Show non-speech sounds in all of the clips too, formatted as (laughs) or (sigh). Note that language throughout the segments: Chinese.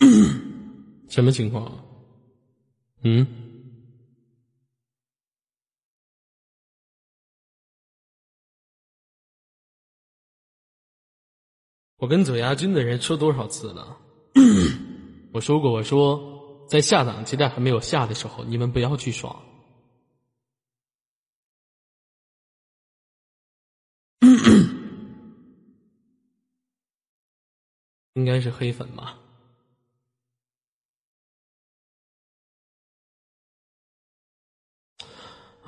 (coughs) 什么情况？嗯？我跟左亚军的人说多少次了？(coughs) 我说过，我说在下档期待还没有下的时候，你们不要去刷。(coughs) 应该是黑粉吧？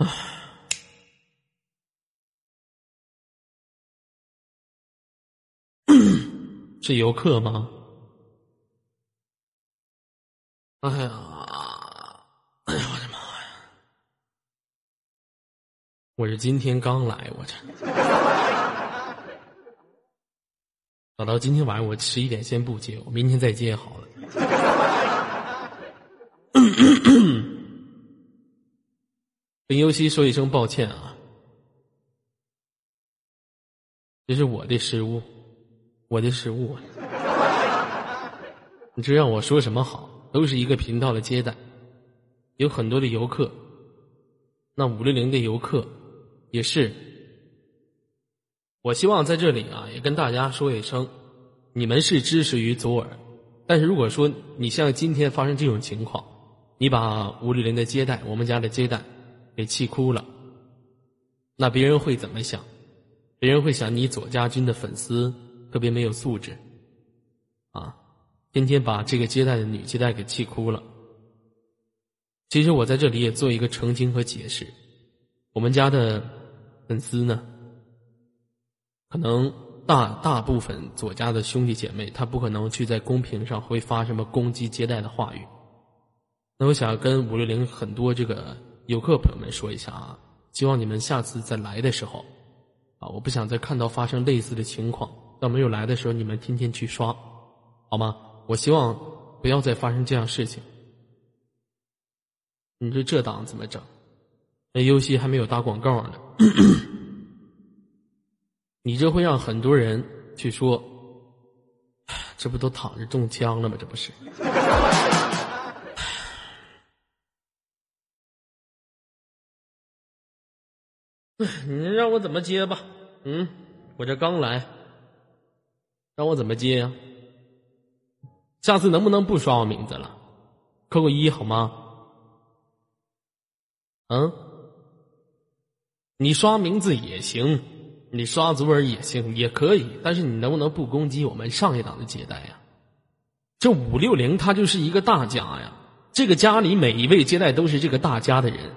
(coughs) 是游客吗？哎呀，哎呀，我的妈呀！我是今天刚来，我这。等到今天晚上，我十一点先不接，我明天再接好了。跟尤西说一声抱歉啊，这是我的失误，我的失误。你这让我说什么好？都是一个频道的接待，有很多的游客，那五六零的游客也是。我希望在这里啊，也跟大家说一声，你们是支持于左耳，但是如果说你像今天发生这种情况，你把五六零的接待，我们家的接待给气哭了，那别人会怎么想？别人会想你左家军的粉丝特别没有素质，啊，天天把这个接待的女接待给气哭了。其实我在这里也做一个澄清和解释，我们家的粉丝呢。可能大大部分左家的兄弟姐妹，他不可能去在公屏上会发什么攻击接待的话语。那我想跟五六零很多这个游客朋友们说一下啊，希望你们下次再来的时候，啊，我不想再看到发生类似的情况。到没有来的时候，你们天天去刷，好吗？我希望不要再发生这样事情。你说这档怎么整？那游戏还没有打广告呢。(coughs) 你这会让很多人去说，(sighs) 这不都躺着中枪了吗？这不是？(laughs) 你让我怎么接吧？嗯，我这刚来，让我怎么接呀？下次能不能不刷我名字了？扣个一好吗？嗯，你刷名字也行。你刷左耳也行，也可以，但是你能不能不攻击我们上一档的接待呀？这五六零他就是一个大家呀，这个家里每一位接待都是这个大家的人。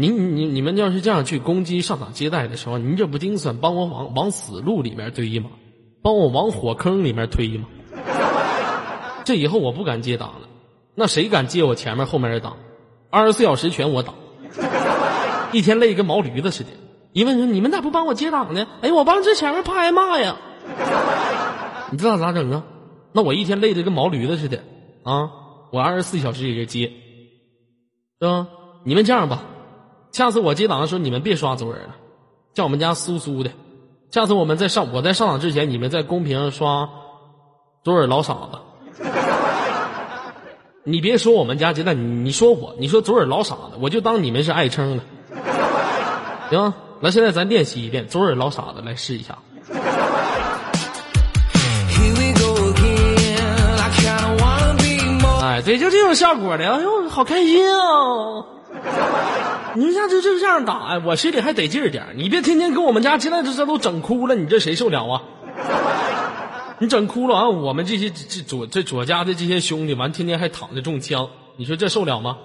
您你你们要是这样去攻击上档接待的时候，您这不精算帮我往往死路里面推吗？帮我往火坑里面推吗？(laughs) 这以后我不敢接档了，那谁敢接我前面后面的档？二十四小时全我挡，(laughs) 一天累跟毛驴子似的。一问说：“你们咋不帮我接档呢？”哎，我帮这前面怕挨骂呀！(laughs) 你知道咋整啊？那我一天累得跟毛驴子似的啊！我二十四小时也是接，是吧？你们这样吧，下次我接档的时候，你们别刷左耳了，叫我们家苏苏的。下次我们在上我在上档之前，你们在公屏上刷左耳老傻子。你别说我们家鸡蛋，你说我，你说左耳老傻子，我就当你们是爱称了，行。那现在咱练习一遍，左耳老傻子来试一下。哎，对，就这种效果的，哎呦，好开心啊！(laughs) 你下次就这样打，我心里还得劲儿点你别天天给我们家现在这这都整哭了，你这谁受了啊？你整哭了，完我们这些这左这左家的这些兄弟，完天天还躺着中枪，你说这受了吗？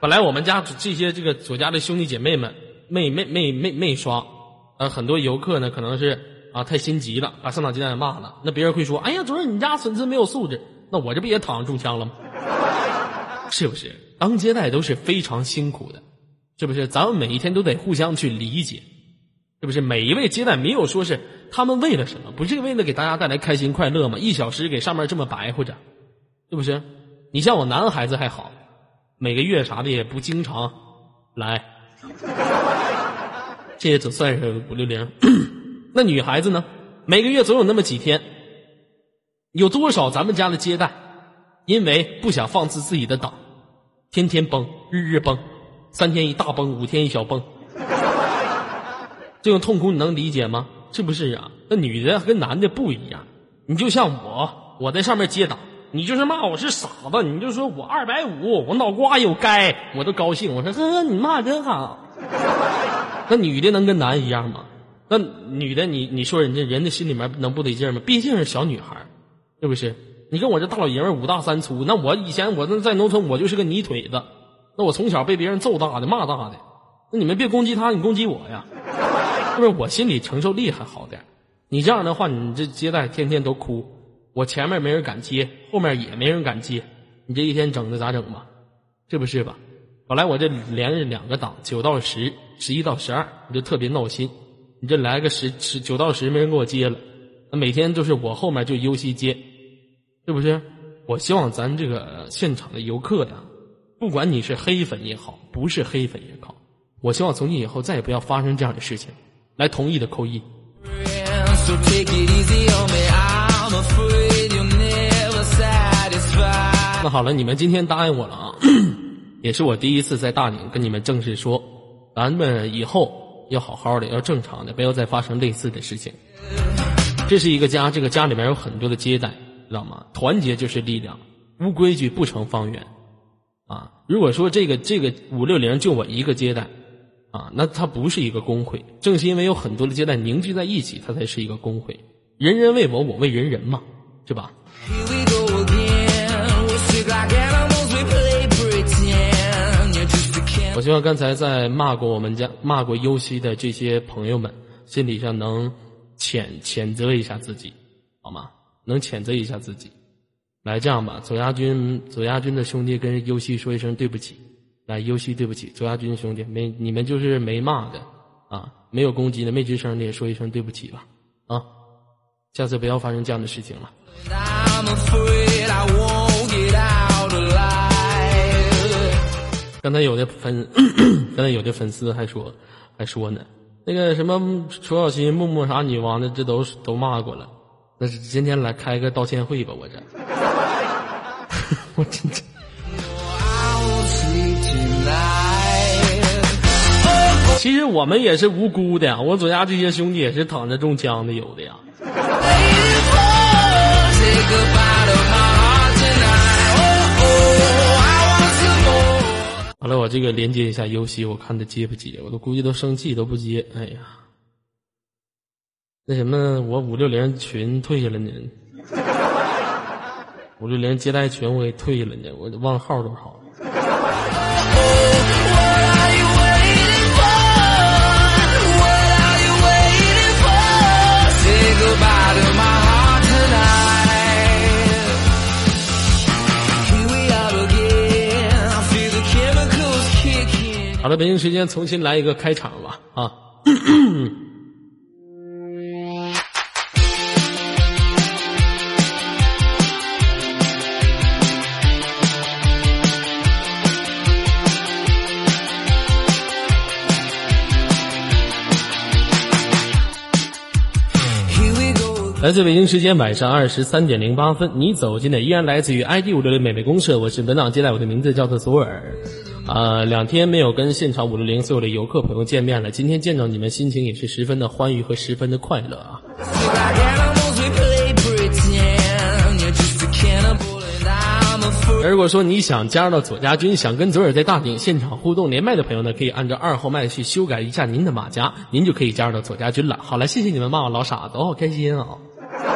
本来我们家这些这个左家的兄弟姐妹们没没没没没刷，呃，很多游客呢可能是啊太心急了，把上档接待骂了。那别人会说：“哎呀，主任你家粉丝没有素质。”那我这不也躺着中枪了吗？(laughs) 是不是？当接待都是非常辛苦的，是不是？咱们每一天都得互相去理解，是不是？每一位接待没有说是他们为了什么，不是为了给大家带来开心快乐吗？一小时给上面这么白活着，是不是？你像我男孩子还好。每个月啥的也不经常来，这也总算是五六零。那女孩子呢？每个月总有那么几天，有多少咱们家的接待，因为不想放肆自己的档，天天崩，日日崩，三天一大崩，五天一小崩，这种痛苦你能理解吗？是不是啊？那女的跟男的不一样，你就像我，我在上面接档，你就是骂我是傻子，你就说我二百五，我脑瓜有该，我都高兴，我说呵呵，你骂真好。那女的能跟男一样吗？那女的你你说人家人的心里面能不得劲吗？毕竟是小女孩，是不是？你跟我这大老爷们五大三粗，那我以前我那在农村我就是个泥腿子，那我从小被别人揍大的骂大的，那你们别攻击他，你攻击我呀。(laughs) 是不是我心理承受力还好点？你这样的话，你这接待天天都哭，我前面没人敢接，后面也没人敢接，你这一天整的咋整吧？是不是吧？本来我这连着两个档，九到十，十一到十二，我就特别闹心。你这来个十十九到十，没人给我接了，那每天都是我后面就优西接，是不是？我希望咱这个现场的游客呀，不管你是黑粉也好，不是黑粉也好，我希望从今以后再也不要发生这样的事情。来同意的扣一。那好了，你们今天答应我了啊，(clears throat) 也是我第一次在大宁跟你们正式说，咱们以后要好好的，要正常的，不要再发生类似的事情。这是一个家，这个家里面有很多的接待，知道吗？团结就是力量，无规矩不成方圆。啊，如果说这个这个五六零就我一个接待。啊，那它不是一个工会，正是因为有很多的接待凝聚在一起，它才是一个工会。人人为我，我为人人嘛，是吧？我希望刚才在骂过我们家、骂过优西的这些朋友们，心理上能谴谴责一下自己，好吗？能谴责一下自己。来，这样吧，左亚军、左亚军的兄弟跟优西说一声对不起。来，优西，对不起，左亚军兄弟，没你们就是没骂的啊，没有攻击的，没吱声的，也说一声对不起吧，啊，下次不要发生这样的事情了。刚才有的粉，(clears throat) 刚才有的粉丝还说，还说呢，那个什么楚小新、木木啥女王的，这都都骂过了，那是今天来开个道歉会吧，我这，(laughs) 我真这。其实我们也是无辜的，我左家这些兄弟也是躺着中枪的，有的呀。好了，我这个连接一下游戏，我看他接不接，我都估计都生气都不接。哎呀，那什么，我五六零群退下了呢，五六零接待群我给退下了呢，我忘号多少。好了，北京时间重新来一个开场吧，啊。来自北京时间晚上二十三点零八分，你走进的依然来自于 ID 五六零美美公社，我是本档接待，我的名字叫做左耳。啊，两天没有跟现场五六零所有的游客朋友见面了，今天见到你们，心情也是十分的欢愉和十分的快乐啊。如果说你想加入到左家军，想跟左耳在大顶现场互动连麦的朋友呢，可以按照二号麦去修改一下您的马甲，您就可以加入到左家军了。好了，谢谢你们骂我老傻子，我好开心啊啊。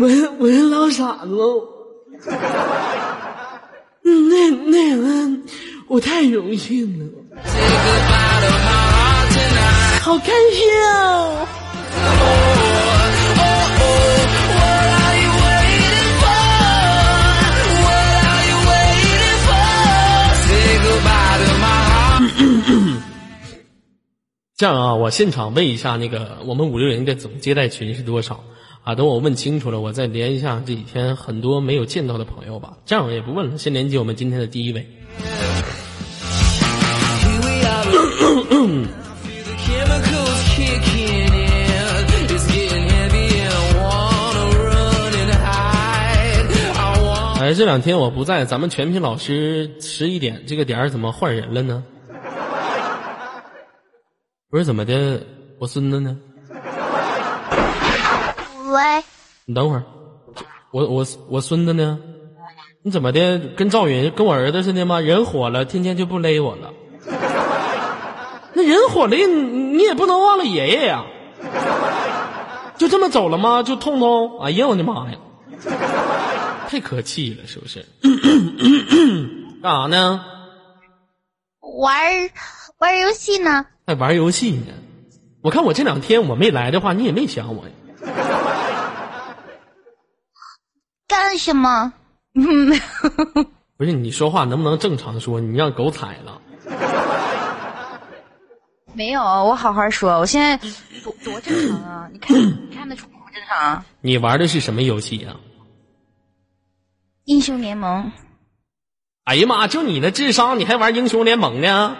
我我是老傻子，那那个我太荣幸了，好开心啊！这样啊，我现场问一下那个我们五六零的总接待群是多少啊？等我问清楚了，我再连一下这几天很多没有见到的朋友吧。这样也不问了，先连接我们今天的第一位。(coughs) 哎，这两天我不在，咱们全屏老师十一点这个点儿怎么换人了呢？不是怎么的，我孙子呢？喂，你等会儿，我我我孙子呢？你怎么的？跟赵云跟我儿子似的吗？人火了，天天就不勒我了。那人火了，你你也不能忘了爷爷呀。就这么走了吗？就痛痛？哎呀，我的妈呀！太可气了，是不是？(clears throat) 干啥呢？玩玩游戏呢？还玩游戏呢？我看我这两天我没来的话，你也没想我呀。干什么？(laughs) 不是你说话能不能正常说？你让狗踩了。没有，我好好说。我现在多多正常啊！你看，你看得出不正常啊？你玩的是什么游戏呀、英雄联盟。哎呀妈！就你那智商，你还玩英雄联盟呢？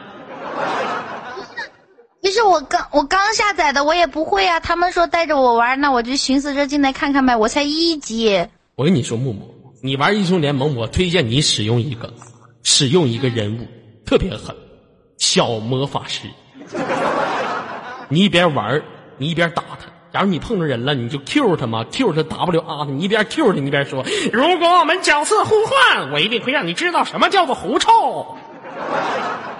不是我刚我刚下载的，我也不会啊。他们说带着我玩，那我就寻思着进来看看呗。我才一级，我跟你说，木木，你玩英雄联盟，我推荐你使用一个，使用一个人物特别狠，小魔法师。(laughs) 你一边玩，你一边打他。假如你碰着人了，你就 Q 他嘛，Q 他 W 啊，你一边 Q 他，你一边说：“如果我们角色互换，我一定会让你知道什么叫做狐臭。”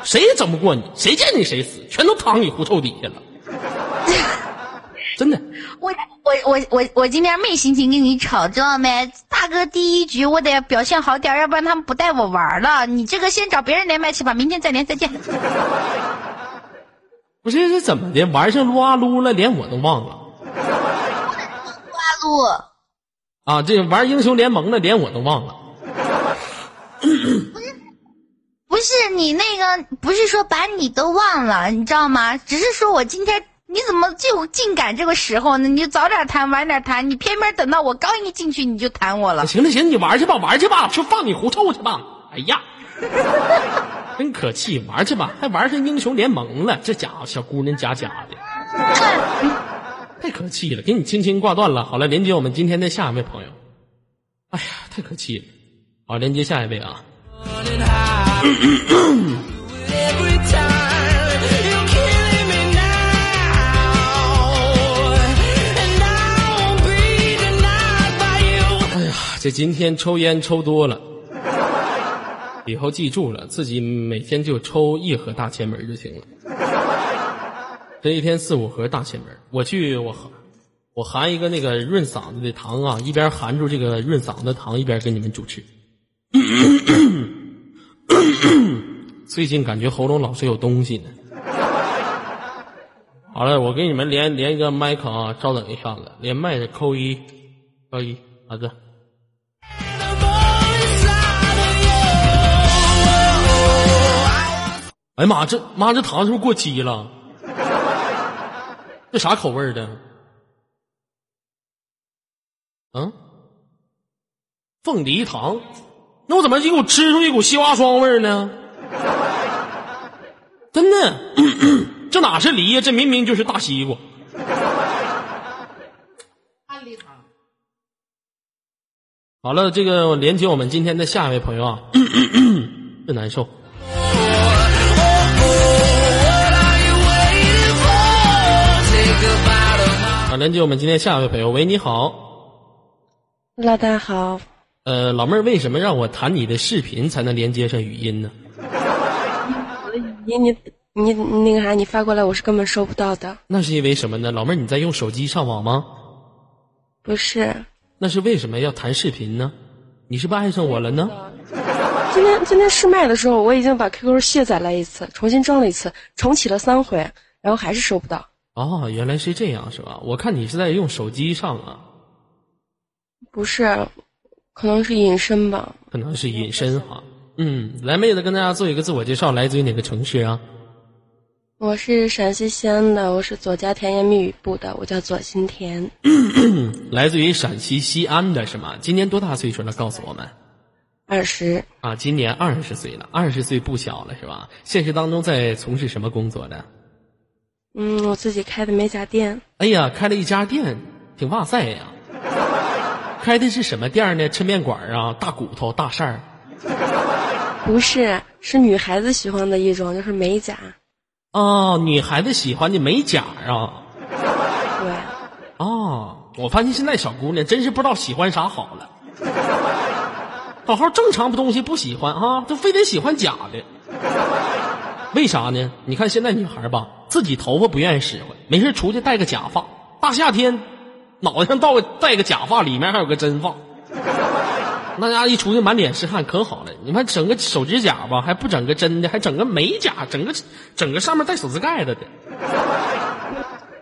谁也整不过你，谁见你谁死，全都躺你胡臭底下了。(laughs) 真的，我我我我我今天没心情跟你吵，知道没？大哥第一局我得表现好点，要不然他们不带我玩了。你这个先找别人连麦去吧，明天再连，再见。(laughs) 不是这怎么的？玩上撸啊撸了，连我都忘了撸啊撸，啊！这玩英雄联盟的，连我都忘了。你那个，不是说把你都忘了，你知道吗？只是说我今天你怎么就竟赶这个时候呢？你就早点谈，晚点谈，你偏偏等到我刚一进去你就谈我了。行了行了，你玩去吧，玩去吧，就放你狐臭去吧。哎呀，真可气，玩去吧，还玩上英雄联盟了，这家伙小姑娘假假的，(laughs) 太可气了，给你轻轻挂断了。好了，连接我们今天的下一位朋友。哎呀，太可气了。好，连接下一位啊。哎呀，这今天抽烟抽多了，以后记住了，自己每天就抽一盒大前门就行了。这一天四五盒大前门，我去我含我含一个那个润嗓子的糖啊，一边含住这个润嗓子的糖，一边跟你们主持。(clears throat) 最近感觉喉咙老是有东西呢。(laughs) 好了，我给你们连连一个麦克啊，稍等一下子，连麦的扣一，扣一，好的。The more inside of you. 哎呀妈，这妈这糖是不是过期了？(laughs) 这啥口味的？嗯，凤梨糖，那我怎么一股吃出一股西瓜霜味儿呢？真的，这哪是梨呀？这明明就是大西瓜。好了，这个连接我们今天的下一位朋友啊，真难受。啊，连接我们今天下一位朋友，喂，你好，老大好，呃，老妹儿，为什么让我弹你的视频才能连接上语音呢？你你你你那个啥，你发过来我是根本收不到的，那是因为什么呢？老妹儿，你在用手机上网吗？不是。那是为什么要弹视频呢？你是不是爱上我了呢？(laughs) 今天今天试麦的时候，我已经把 QQ 卸载了一次，重新装了一次，重启了三回，然后还是收不到。哦，原来是这样，是吧？我看你是在用手机上啊，不是，可能是隐身吧。可能是隐身哈。嗯，来，妹子跟大家做一个自我介绍，来自于哪个城市啊？我是陕西西安的，我是左家甜言蜜语部的，我叫左新田，(clears throat) 来自于陕西西安的是吗？今年多大岁数了？告诉我们。二十，啊，今年二十岁了，二十岁不小了是吧？现实当中在从事什么工作的？嗯，我自己开的美甲店，哎呀，开了一家店，挺哇塞呀！开开的是什么店呢？抻面馆儿啊，大骨头大扇儿。不是，是女孩子喜欢的一种，就是美甲。哦，女孩子喜欢的美甲啊。对，哦，我发现现在小姑娘真是不知道喜欢啥好了。好好正常的东西不喜欢啊，都非得喜欢假的。为啥呢？你看现在女孩吧，自己头发不愿意使唤，没事出去戴个假发。大夏天，脑袋上倒个戴个假发，里面还有个真发。那家一出去满脸是汗，可好了。你看整个手指甲吧，还不整个真的，还整个美甲，整个整个上面带手指盖子的。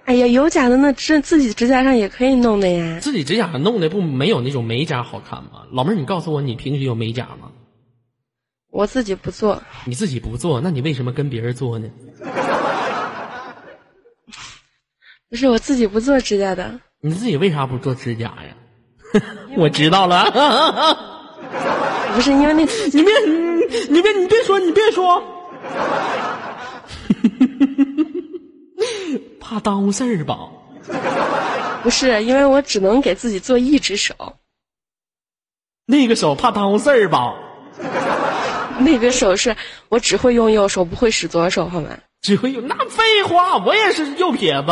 哎呀，有假的那指自己指甲上也可以弄的呀。自己指甲弄的不没有那种美甲好看吗？老妹儿，你告诉我，你平时有美甲吗？我自己不做，你自己不做，那你为什么跟别人做呢？(laughs) 不是我自己不做指甲的。你自己为啥不做指甲呀？(laughs) 我知道了，(laughs) 不是因为那你别你你别你别说你别说，(laughs) 怕耽误事儿吧？不是因为我只能给自己做一只手，那个手怕耽误事儿吧？那个手是我只会用右手，不会使左手，好吗？只会用那废话，我也是右撇子，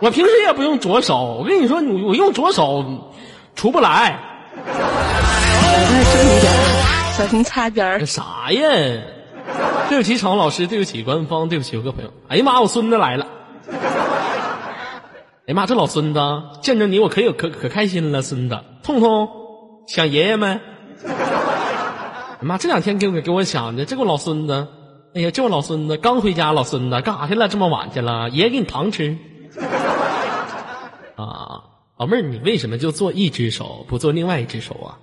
我平时也不用左手。我跟你说，你我用左手出不来。小心擦边。啥呀？对不起，场老师，对不起，官方，对不起，有个朋友。哎呀妈，我孙子来了！哎呀妈，这老孙子见着你，我可有可可开心了。孙子，痛痛，想爷爷没？哎妈，这两天给我给我想的，这个老孙子，哎呀，这我老孙子刚回家，老孙子干啥去了？这么晚去了？爷爷给你糖吃。(laughs) 啊，老妹儿，你为什么就做一只手，不做另外一只手啊？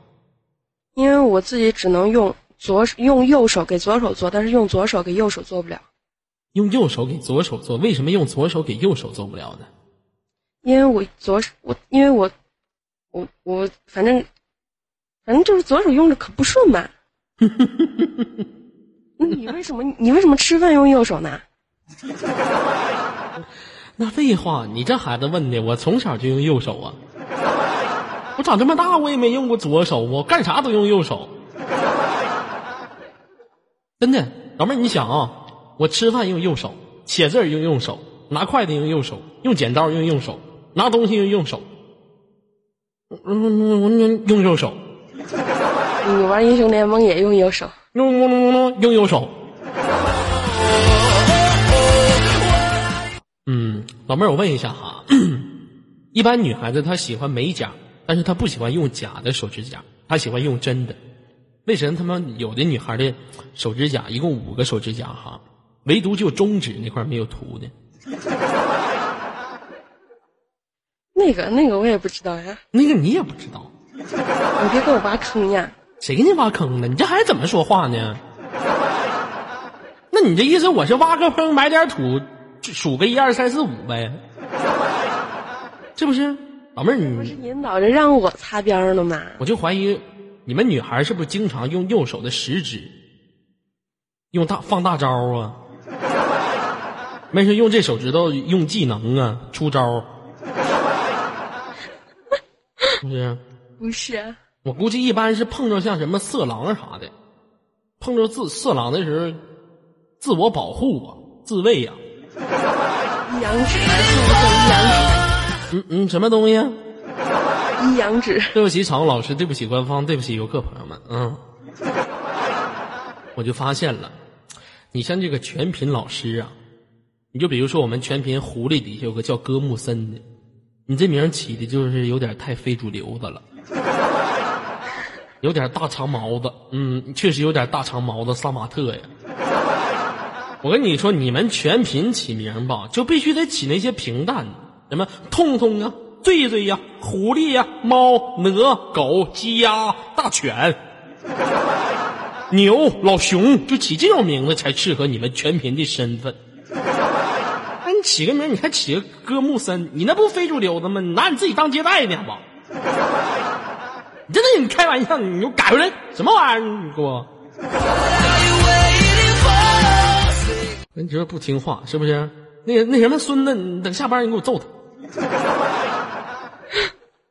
因为我自己只能用左用右手给左手做，但是用左手给右手做不了。用右手给左手做，为什么用左手给右手做不了呢？因为我左手我因为我我我反正反正就是左手用着可不顺嘛。(laughs) 那你为什么你为什么吃饭用右手呢？那废话，你这孩子问的，我从小就用右手啊。我长这么大，我也没用过左手，我干啥都用右手。真的，老妹儿，你想啊，我吃饭用右手，写字用右手，拿筷子用右手，用剪刀用右手，拿东西用右手，嗯，用用右手，你玩英雄联盟也用右手？用用用用右手。嗯，老妹儿，我问一下哈，(clears throat) 一般女孩子她喜欢美甲，但是她不喜欢用假的手指甲，她喜欢用真的。为什么他们有的女孩的手指甲一共五个手指甲哈，唯独就中指那块没有涂的？那个那个我也不知道呀，那个你也不知道，你别给我挖坑呀！谁给你挖坑了？你这孩子怎么说话呢？那你这意思我是挖个坑埋点土，就数个一二三四五呗？这不是老妹儿你？不是引导着让我擦边儿呢吗？我就怀疑你们女孩是不是经常用右手的食指用大放大招啊？没事用这手指头用技能啊，出招，是不是？不是，我估计一般是碰着像什么色狼啥的，碰着自色狼的时候，自我保护啊，自卫呀、一阳指，嗯嗯，什么东西？一阳指，对不起，场老师，对不起，官方，对不起，游客朋友们，嗯，(laughs) 我就发现了，你像这个全品老师啊，你就比如说我们全品狐狸底下有个叫戈木森的，你这名起的就是有点太非主流的了，(laughs) 有点大长毛子，嗯，确实有点大长毛子杀马特呀。我跟你说，你们全品起名吧，就必须得起那些平淡的，什么痛痛啊、醉醉呀、狐狸呀、猫、鹅、狗、鸡鸭、大犬、牛、老熊，就起这种名字才适合你们全品的身份。那你起个名，你还起个歌木森，你那不非主流的吗？你拿你自己当接待呢吧？你真的你开玩笑，你给我改回来，什么玩意儿？你给我。你这不听话是不是？那个那什么孙子，你等下班你给我揍他。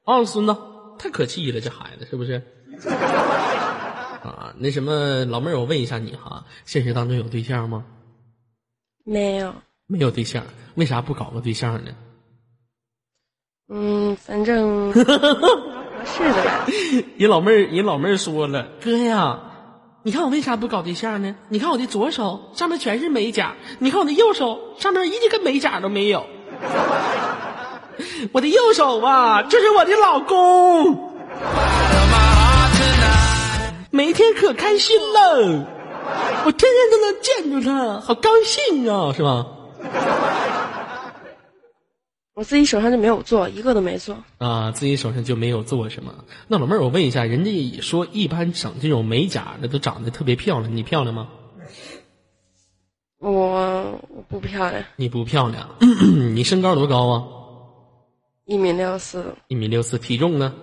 啊，孙子太可气了，这孩子是不是？啊，那什么，老妹儿，我问一下你哈，现实当中有对象吗？没有。没有对象，为啥不搞个对象呢？嗯，反正 (laughs) 合适的吧。(laughs) 人老妹儿，人老妹儿说了，哥呀，你看我为啥不搞对象呢？你看我的左手上面全是美甲，你看我的右手上面一个美甲都没有。我的右手啊，就是我的老公，每天可开心了，我天天都能见着他，好高兴啊，是吧？我自己手上就没有做，一个都没做。啊，自己手上就没有做什么。那老妹儿，我问一下，人家说一般整这种美甲的都长得特别漂亮，你漂亮吗？我我不漂亮，你不漂亮，(clears throat) 你身高多高啊？一米六四，一米六四，体重呢？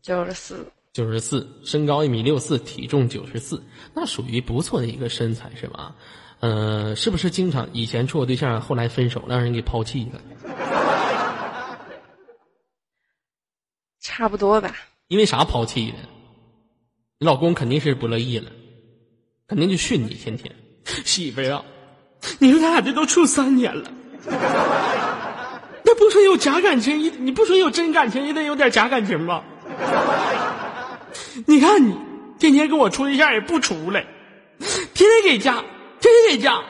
九十四。九十四，身高一米六四，体重九十四，那属于不错的一个身材是吧？呃，是不是经常以前处过对象，后来分手让人给抛弃了？差不多吧。因为啥抛弃的？你老公肯定是不乐意了，肯定就训你天天。媳妇儿啊，你说咱俩这都处三年了，那不说有假感情，你你不说有真感情，也得有点假感情吧？你看你天天跟我处对象也不出来，天天给家，天天给家，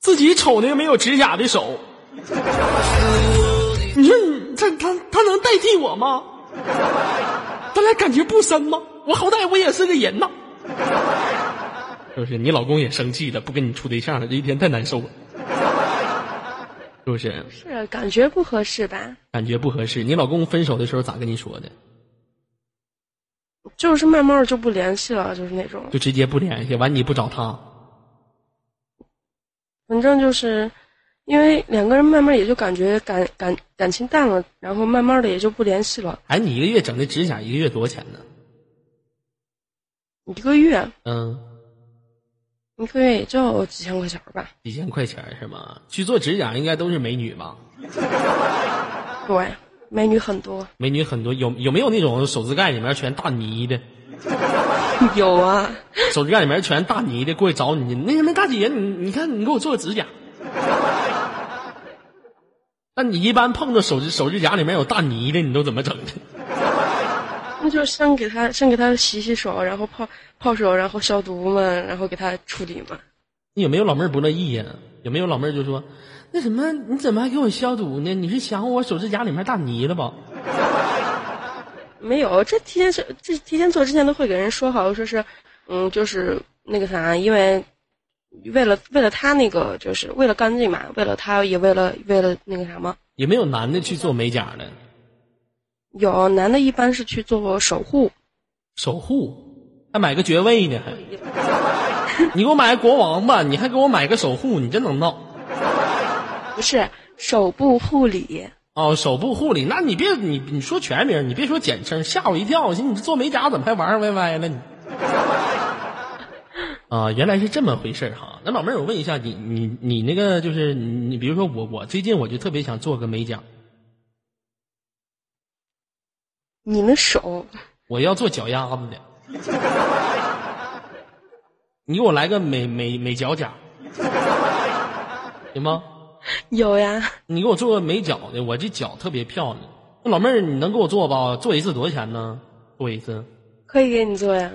自己瞅那个没有指甲的手，你说你他他他能代替我吗？咱俩感情不深吗？我好歹我也是个人呐，(laughs) 是不是？你老公也生气了，不跟你处对象了，这一天太难受了，(laughs) 是不是？是感觉不合适吧？感觉不合适。你老公分手的时候咋跟你说的？就是慢慢就不联系了，就是那种。就直接不联系，完你不找他。反正就是，因为两个人慢慢也就感觉感感感情淡了，然后慢慢的也就不联系了。哎，你一个月整的指甲，一个月多少钱呢？一个月，嗯，一个月也就几千块钱吧。几千块钱是吗？去做指甲应该都是美女吧？对，美女很多。美女很多，有有没有那种手指盖里面全大泥的？(laughs) 有啊，手指盖里面全大泥的，过去找你，那个那大姐，你你看你给我做个指甲。那你一般碰到手指手指甲里面有大泥的，你都怎么整的？(laughs) 那就先给他先给他洗洗手，然后泡泡手，然后消毒嘛，然后给他处理嘛。有没有老妹儿不乐意呀、有没有老妹儿就说，那什么，你怎么还给我消毒呢？你是想我手指甲里面大泥了吧？没有，这提前是这提前做之前都会给人说好，说是，嗯，就是那个啥，因为为了为了他那个，就是为了干净嘛，为了他也为了为了那个什么，也没有男的去做美甲的？有男的一般是去做守护，守护，还买个爵位呢？还你给我买个国王吧，你还给我买个守护，你真能闹不是手部护理。哦！手部护理，那你别你你说全名，你别说简称，吓我一跳！我寻思你这做美甲怎么还玩玩歪歪了你？啊，原来是这么回事儿哈。那老妹儿，我问一下，你你你那个就是你你比如说我我最近我就特别想做个美甲，你们手我要做脚丫子的，你给我来个美美美脚甲，行吗？有呀？你给我做个美脚的，我这脚特别漂亮。那老妹儿，你能给我做吧？做一次多少钱呢？做一次可以给你做呀，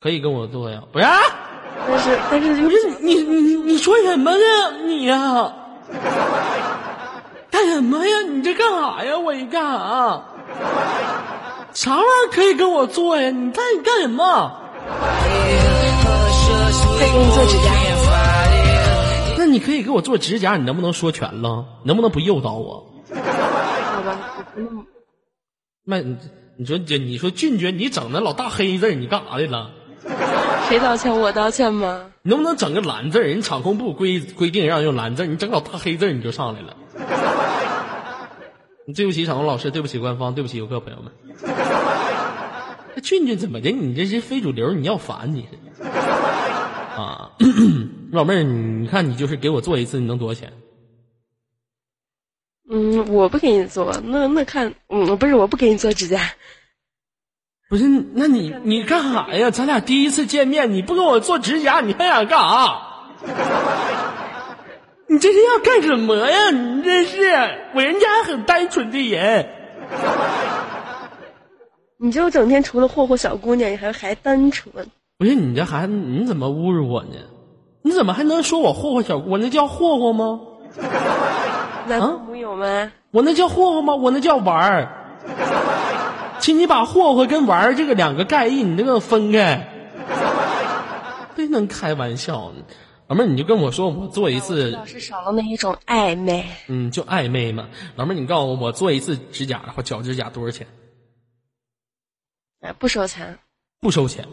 可以跟我做呀？不是？但是但是你你你说什么呢？你呀、干什么呀？你这干啥呀？我一干啥？啥玩意儿可以跟我做呀？你干你干什么？可以给你做指甲。那你可以给我做指甲，你能不能说全了？能不能不诱导我？那那你你说这你说俊爵，你整那老大黑字儿，你干啥的了？谁道歉我道歉吗？你能不能整个蓝字儿？人场控部规规定让用蓝字，你整老大黑字你就上来了。你 (laughs) 对不起场控老师，对不起官方，对不起游客朋友们。那俊俊怎么的？你这是非主流，你要烦你是？啊，(coughs) 老妹儿，你你看你就是给我做一次，你能多少钱？嗯，我不给你做，那那看，嗯，不是，我不给你做指甲。不是，那你你干啥呀？咱俩第一次见面，你不给我做指甲，你还想干啥？(laughs) 你这是要干什么呀？你这是我人家很单纯的人。(laughs) 你就整天除了霍霍小姑娘，你还还单纯。不是你这孩子，你怎么侮辱我呢？你怎么还能说我霍霍小姑？我那叫霍霍吗？(laughs) 男父母有吗？我那叫霍霍吗？我那叫玩儿。请你把霍霍跟玩这个两个概念，你这个分开。真能开玩笑，老妹儿，你就跟我说，我做一次，老是少了那一种暧昧。嗯，就暧昧嘛。老妹儿，你告诉我，我做一次指甲或脚指甲多少钱？哎，不收钱。不收钱。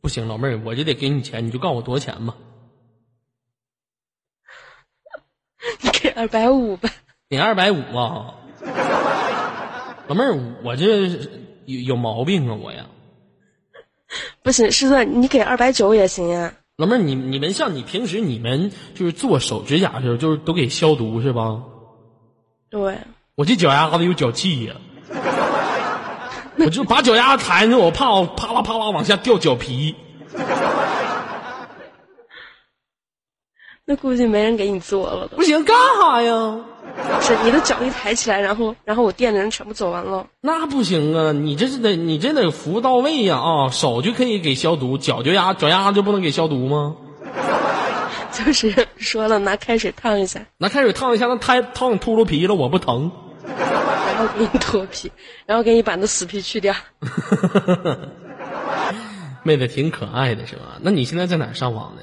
不行，老妹儿，我就得给你钱，你就告诉我多少钱吧。(laughs) 你给二百五吧。给二百五啊！老妹儿，我这有有毛病啊，我呀。(laughs) 不行，师尊，你给二百九也行呀。老妹儿，你你们像你平时你们就是做手指甲的时候，就是都给消毒是吧？对。我这脚丫子有脚气呀，(laughs) 我就把脚丫子抬上，我怕我啪啦啪啦往下掉脚皮。(laughs) 那估计没人给你做了都。不行，干哈呀？是你的脚一抬起来，然后然后我店的人全部走完了。那不行啊！你这是得你这得服务到位呀啊！手就可以给消毒，脚就丫脚丫就不能给消毒吗？(laughs) 就是说了，拿开水烫一下，拿开水烫一下，那太烫秃噜皮了，我不疼。(laughs) 然后给你脱皮，然后给你把那死皮去掉。(laughs) 妹子挺可爱的是吧？那你现在在哪儿上网呢？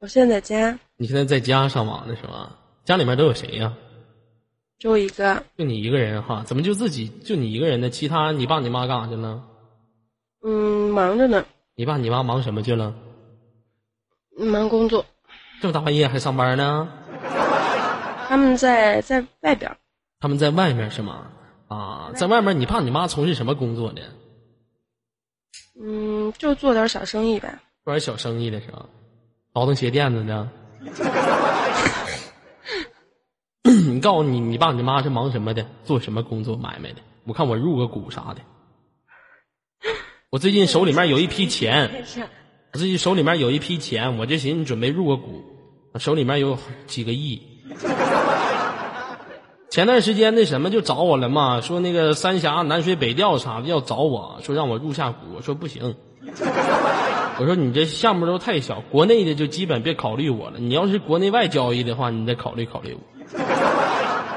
我现在在家。你现在在家上网呢是吧？家里面都有谁呀？就我一个。就你一个人哈？怎么就自己就你一个人呢？其他你爸你妈干啥去了？嗯，忙着呢。你爸你妈忙什么去了？忙工作。这么大半夜还上班呢？他们在在外边。他们在外面是吗？啊，在外面，你爸你妈从事什么工作的？嗯，就做点小生意呗。做点小生意的是吧？倒腾鞋垫子的。(laughs) 你 (clears throat) 告诉你，你爸你妈是忙什么的？做什么工作买卖的？我看我入个股啥的。我最近手里面有一批钱，(laughs) 我最近手里面有一批钱，我就寻思准备入个股，手里面有几个亿。前段时间那什么就找我了嘛，说那个三峡南水北调啥的要找我说让我入下股，我说不行。我说你这项目都太小，国内的就基本别考虑我了。你要是国内外交易的话，你再考虑考虑我。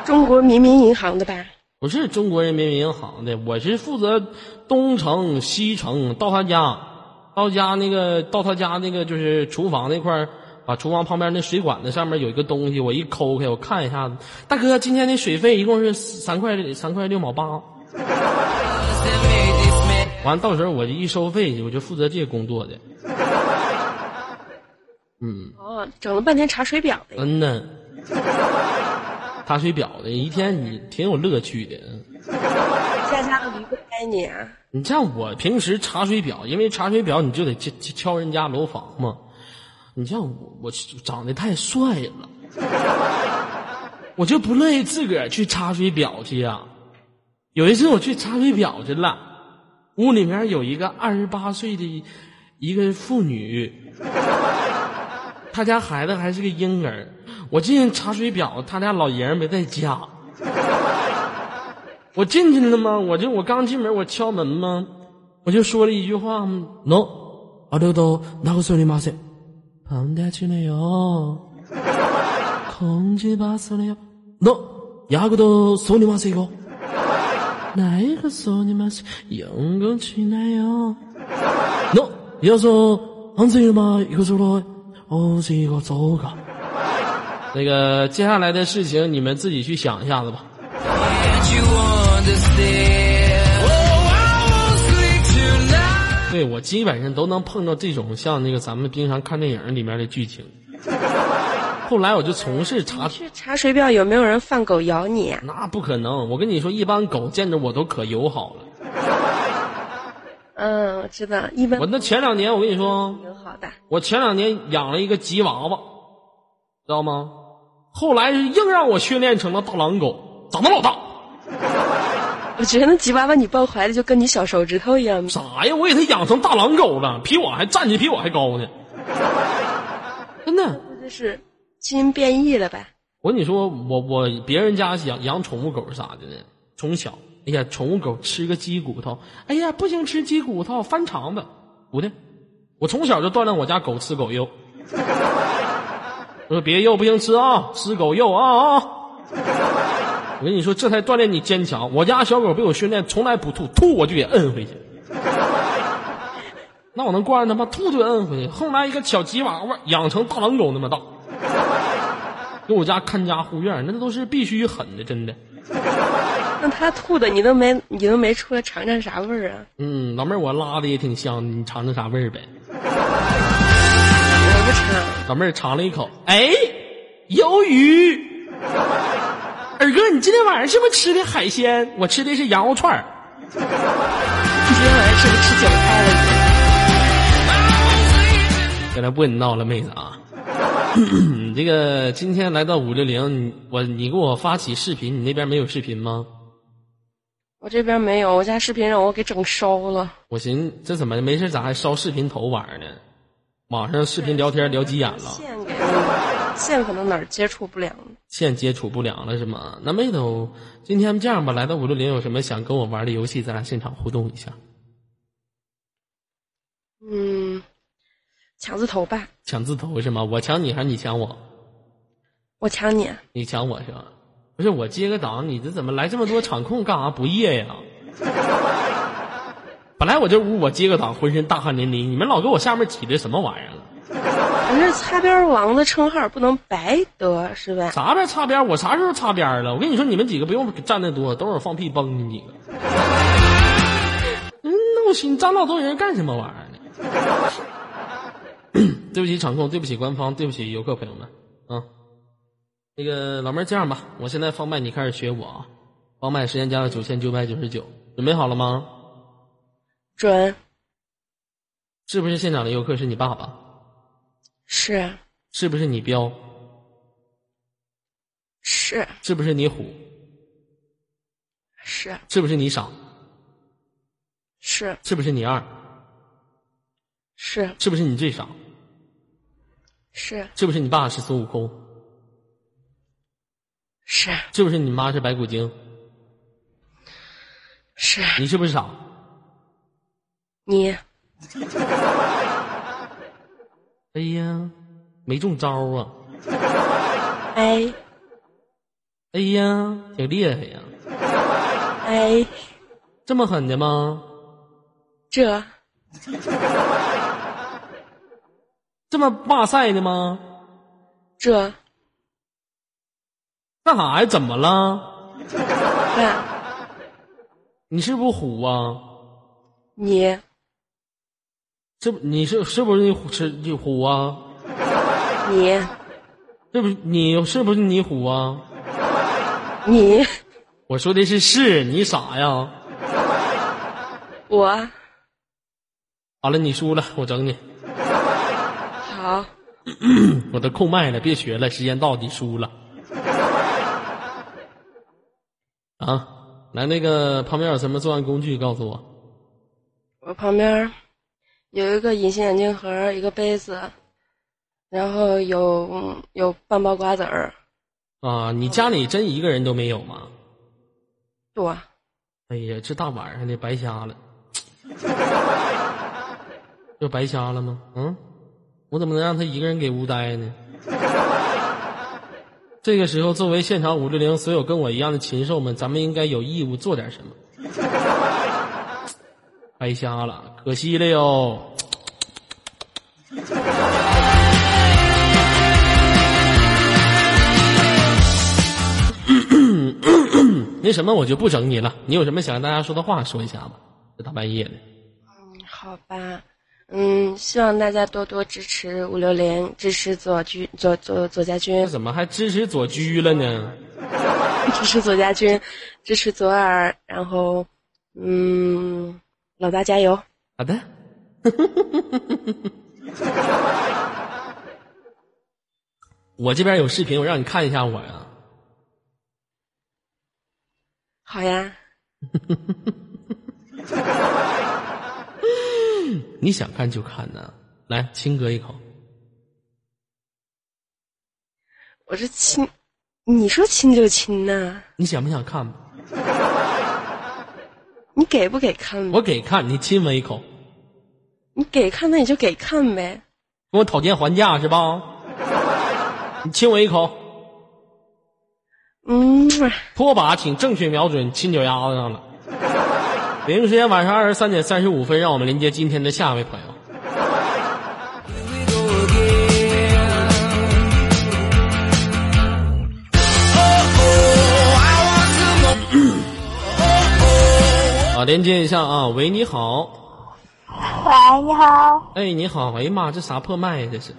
中国民民银行的吧？不是中国人民银行的，我是负责东城西城到他家，到家那个到他家那个就是厨房那块儿，把厨房旁边那水管子上面有一个东西，我一抠开，我看一下子，大哥，今天的水费一共是三块三块六毛八。(laughs) 完，到时候我就一收费，我就负责这个工作的。嗯。哦，整了半天查水表的。嗯呢。查水表的，一天你挺有乐趣的。离不开你啊。你像我平时查水表，因为查水表你就得敲敲人家楼房嘛。你像我，我长得太帅了，我就不乐意自个儿去查水表去呀。有一次我去查水表去了。屋里面有一个二十八岁的一个妇女，她家孩子还是个婴儿。我进查水表他俩老爷们没在家。(laughs) 我进去了吗？我就我刚进门我敲门吗？我就说了一句话吗 no 阿豆豆那个说你妈谁旁边去没有空气吧说了一 no 牙骨都说你妈是一个哪一个说你妈是阳刚去来哟？No 要说放弃了吗一个说了哦这个走个那个接下来的事情你们自己去想一下子吧。对我基本上都能碰到这种像那个咱们平常看电影里面的剧情。后来我就从事查去查水表，有没有人放狗咬你？那不可能！我跟你说，一般狗见着我都可友好了。嗯，我知道，一般。我那前两年我跟你说，友好的。我前两年养了一个吉娃娃，知道吗？后来硬让我训练成了大狼狗，长得老大。我觉得那吉娃娃你抱怀里就跟你小手指头一样。啥呀？我给它养成大狼狗了，比我还站起比我还高呢。真的，这就是基因变异了呗？我跟你说，我我别人家养养宠物狗啥的呢？从小，哎呀，宠物狗吃个鸡骨头，哎呀，不行，吃鸡骨头翻肠子，不的。我从小就锻炼我家狗吃狗肉。我说别肉不行吃啊，吃狗肉啊啊！我跟你说，这才锻炼你坚强。我家小狗被我训练，从来不吐，吐我就给摁回去。那我能惯着它吗？吐就摁回去。后来一个小吉娃娃养成大狼狗那么大，给我家看家护院，那都是必须狠的，真的。那他吐的你都没你都没出来尝尝啥味儿啊？嗯，老妹儿，我拉的也挺香，你尝尝啥味儿呗？我不吃。老妹儿尝了一口，哎，鱿鱼。二哥，你今天晚上是不是吃的海鲜？我吃的是羊肉串儿。你今天晚上是不是吃韭菜了？现在不跟你闹了，妹子啊。(coughs) 你这个今天来到五六零，我你给我发起视频，你那边没有视频吗？我这边没有，我家视频让我给整烧了。我寻思这怎么没事咋还烧视频头玩呢？网上视频聊天聊急眼了，线给线可能哪儿接触不良。线接触不良了是吗？那妹子，今天这样吧，来到五六零有什么想跟我玩的游戏，咱俩现场互动一下。嗯，抢字头吧，抢字头是吗？我抢你还是你抢我？我抢你。你抢我是吧？不是我接个档，你这怎么来这么多场控干啥不夜呀？本来我这屋我接个档，浑身大汗淋漓，你们老给我下面挤的什么玩意儿了？我这擦边王的称号不能白得，是呗？啥边擦边？我啥时候擦边了？我跟你说，你们几个不用站那多，等会儿放屁崩你几个。嗯，那我寻你站那么多人干什么玩意儿呢？(coughs) 对不起场控，对不起官方，对不起游客朋友们啊。那个老妹儿，这样吧，我现在放麦，你开始学我啊。放麦时间加到九千九百九十九，准备好了吗？准是不是现场的游客是你爸爸？是是不是你彪？是是不是你虎？是是不是你傻？是是不是你二？是是不是你最傻？是是不是你爸是孙悟空？是是不是你妈是白骨精？是，你是不是傻？你哎呀，没中招啊！哎哎呀，挺厉害呀！哎，这么狠的吗？这这么哇塞的吗？这干啥呀？怎么了？干你是不是虎啊？你是不你是是不是你虎是你虎啊？你是不是你是不是你虎啊？你我说的是是你傻呀？我好了，你输了，我整你。好，(clears throat) 我都控麦了，别学了，时间到，你输了。啊，来那个旁边有什么作案工具？告诉我。我旁边有一个隐形眼镜盒，一个杯子，然后有有半包瓜子儿，啊，你家里真一个人都没有吗？多哎呀，这大晚上的白瞎了，(laughs) 就白瞎了吗？嗯，我怎么能让他一个人给屋待呢？(laughs) 这个时候，作为现场五六零所有跟我一样的禽兽们，咱们应该有义务做点什么。白瞎了，可惜了哟。(coughs) 那什么，我就不整你了。你有什么想跟大家说的话，说一下吧。这大半夜的，好吧，嗯，希望大家多多支持五六零，支持左居左左左家军，怎么还支持左居了呢？(laughs) 支持左家军，支持左耳，然后，嗯，老大加油！好的。(laughs) 我这边有视频，我让你看一下我呀。好呀，(laughs) 你想看就看呢，来亲哥一口。我这亲，你说亲就亲呐，你想不想看？你给不给看？我给看，你亲我一口，你给看，那你就给看呗。跟我讨价还价是吧？你亲我一口，嗯，拖把请正确瞄准亲脚丫子上了。北京时间晚上二十三点三十五分，让我们连接今天的下一位朋友。连接一下啊，喂，你好，喂，你好，哎，你好，哎呀妈，这啥破麦呀，这是？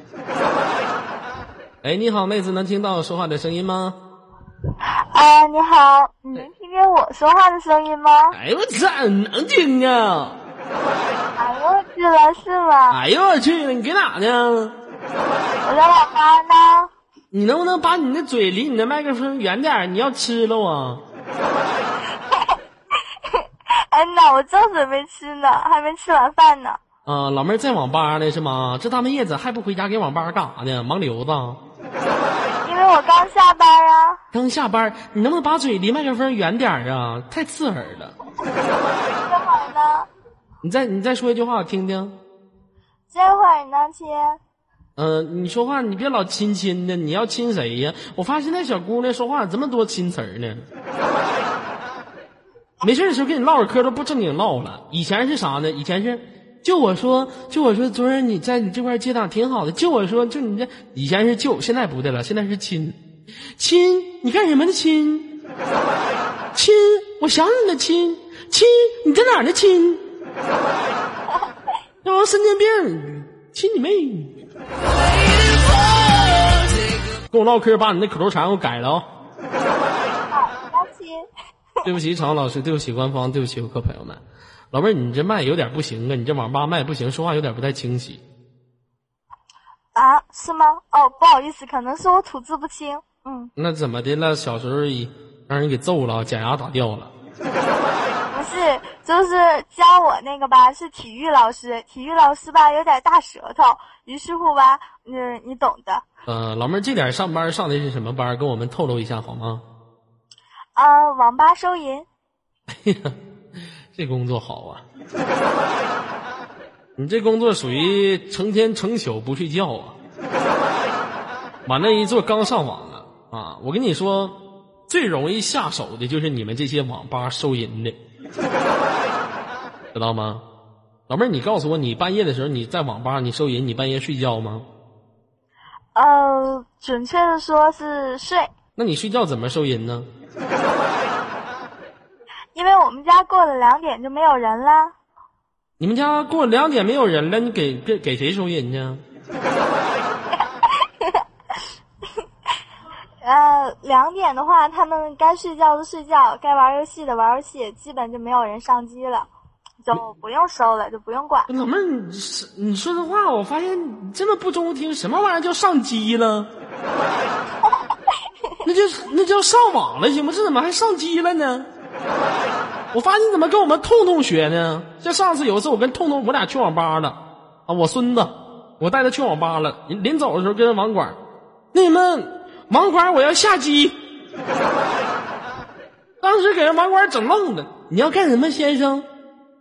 哎，你好，妹子，能听到我说话的声音吗？哎，你好，你能听见我说话的声音吗？哎呦我操，能听啊！哎呦我去了，是吗？哎呦我去了，你搁哪呢？我在网吧呢。你能不能把你的嘴离你的麦克风远点？你要吃了啊！哎呐，我正准备吃呢，还没吃完饭呢。啊，老妹儿在网吧呢是吗？这大半夜子还不回家，给网吧干啥呢？忙流子。因为我刚下班啊。刚下班，你能不能把嘴离麦克风远点儿啊？太刺耳了。这会儿呢？你再你再说一句话我听听。这会儿呢，亲？嗯、你说话你别老亲亲的，你要亲谁呀？我发现现在小姑娘说话怎么多亲词儿呢？没事的时候跟你唠会嗑都不正经唠了。以前是啥呢？以前是就我说就我说昨儿你在你这块儿接档挺好的，就我说就你这以前是舅，现在不对了，现在是亲亲，你干什么呢亲？亲，我想你了亲亲，你在哪儿呢亲？(laughs) 让我神经病，亲你妹！跟我唠嗑，把你那口头禅给我改了啊、(laughs) 对不起，常老师，对不起，官方，对不起，游客朋友们。老妹儿，你这麦有点不行啊，你这网吧麦不行，说话有点不太清晰。啊，是吗？哦，不好意思，可能是我吐字不清。嗯，那怎么的了？小时候一让人给揍了，假牙打掉了。(laughs) 不是，就是教我那个吧，是体育老师，体育老师吧有点大舌头，于是乎吧，嗯，你懂的。呃，老妹儿，这点上班上的是什么班？跟我们透露一下好吗？啊，网吧收银。哎呀，这工作好啊！你这工作属于成天成宿不睡觉啊！往那一坐，刚上网啊啊！我跟你说，最容易下手的就是你们这些网吧收银的，知道吗？老妹儿，你告诉我，你半夜的时候你在网吧你收银，你半夜睡觉吗？呃，准确的说是睡，那你睡觉怎么收银呢？(laughs) 因为我们家过了两点就没有人了。你们家过了两点没有人了，你给给给谁收银去啊？(laughs) 呃，两点的话，他们该睡觉的睡觉，该玩游戏的玩游戏，基本就没有人上机了，就不用收了，就不用管。老妹儿，你你说这话，我发现你这么不中听，什么玩意儿叫上机了？(laughs) (laughs) 那就那叫上网了，行吗？这怎么还上机了呢？我发现你怎么跟我们痛痛学呢？就上次有一次，我跟痛痛我俩去网吧了啊，我孙子，我带他去网吧了。临临走的时候跟网管，那你们网管我要下机。当时给人网管整愣了，你要干什么，先生？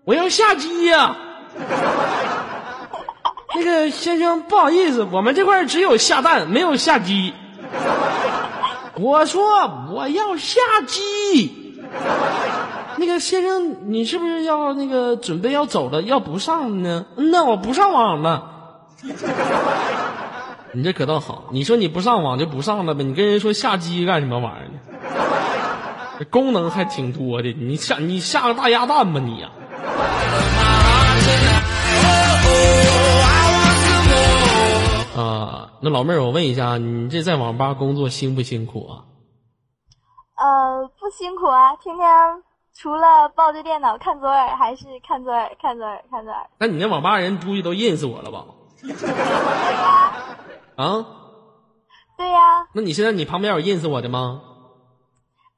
我要下机呀、(laughs) 那个先生，不好意思，我们这块只有下蛋，没有下机。我说我要下机。那个先生，你是不是要那个准备要走了，要不上呢？那我不上网了。你这可倒好，你说你不上网就不上了呗，你跟人说下机干什么玩意儿呢？这功能还挺多的，你下你下个大鸭蛋吧你呀、那老妹儿，我问一下，你这在网吧工作辛不辛苦啊？呃，不辛苦啊，天天除了抱着电脑看左耳，还是看左耳，看左耳，看左耳。那你那网吧人估计都认识我了吧？啊，对呀、那你现在你旁边有认识我的吗？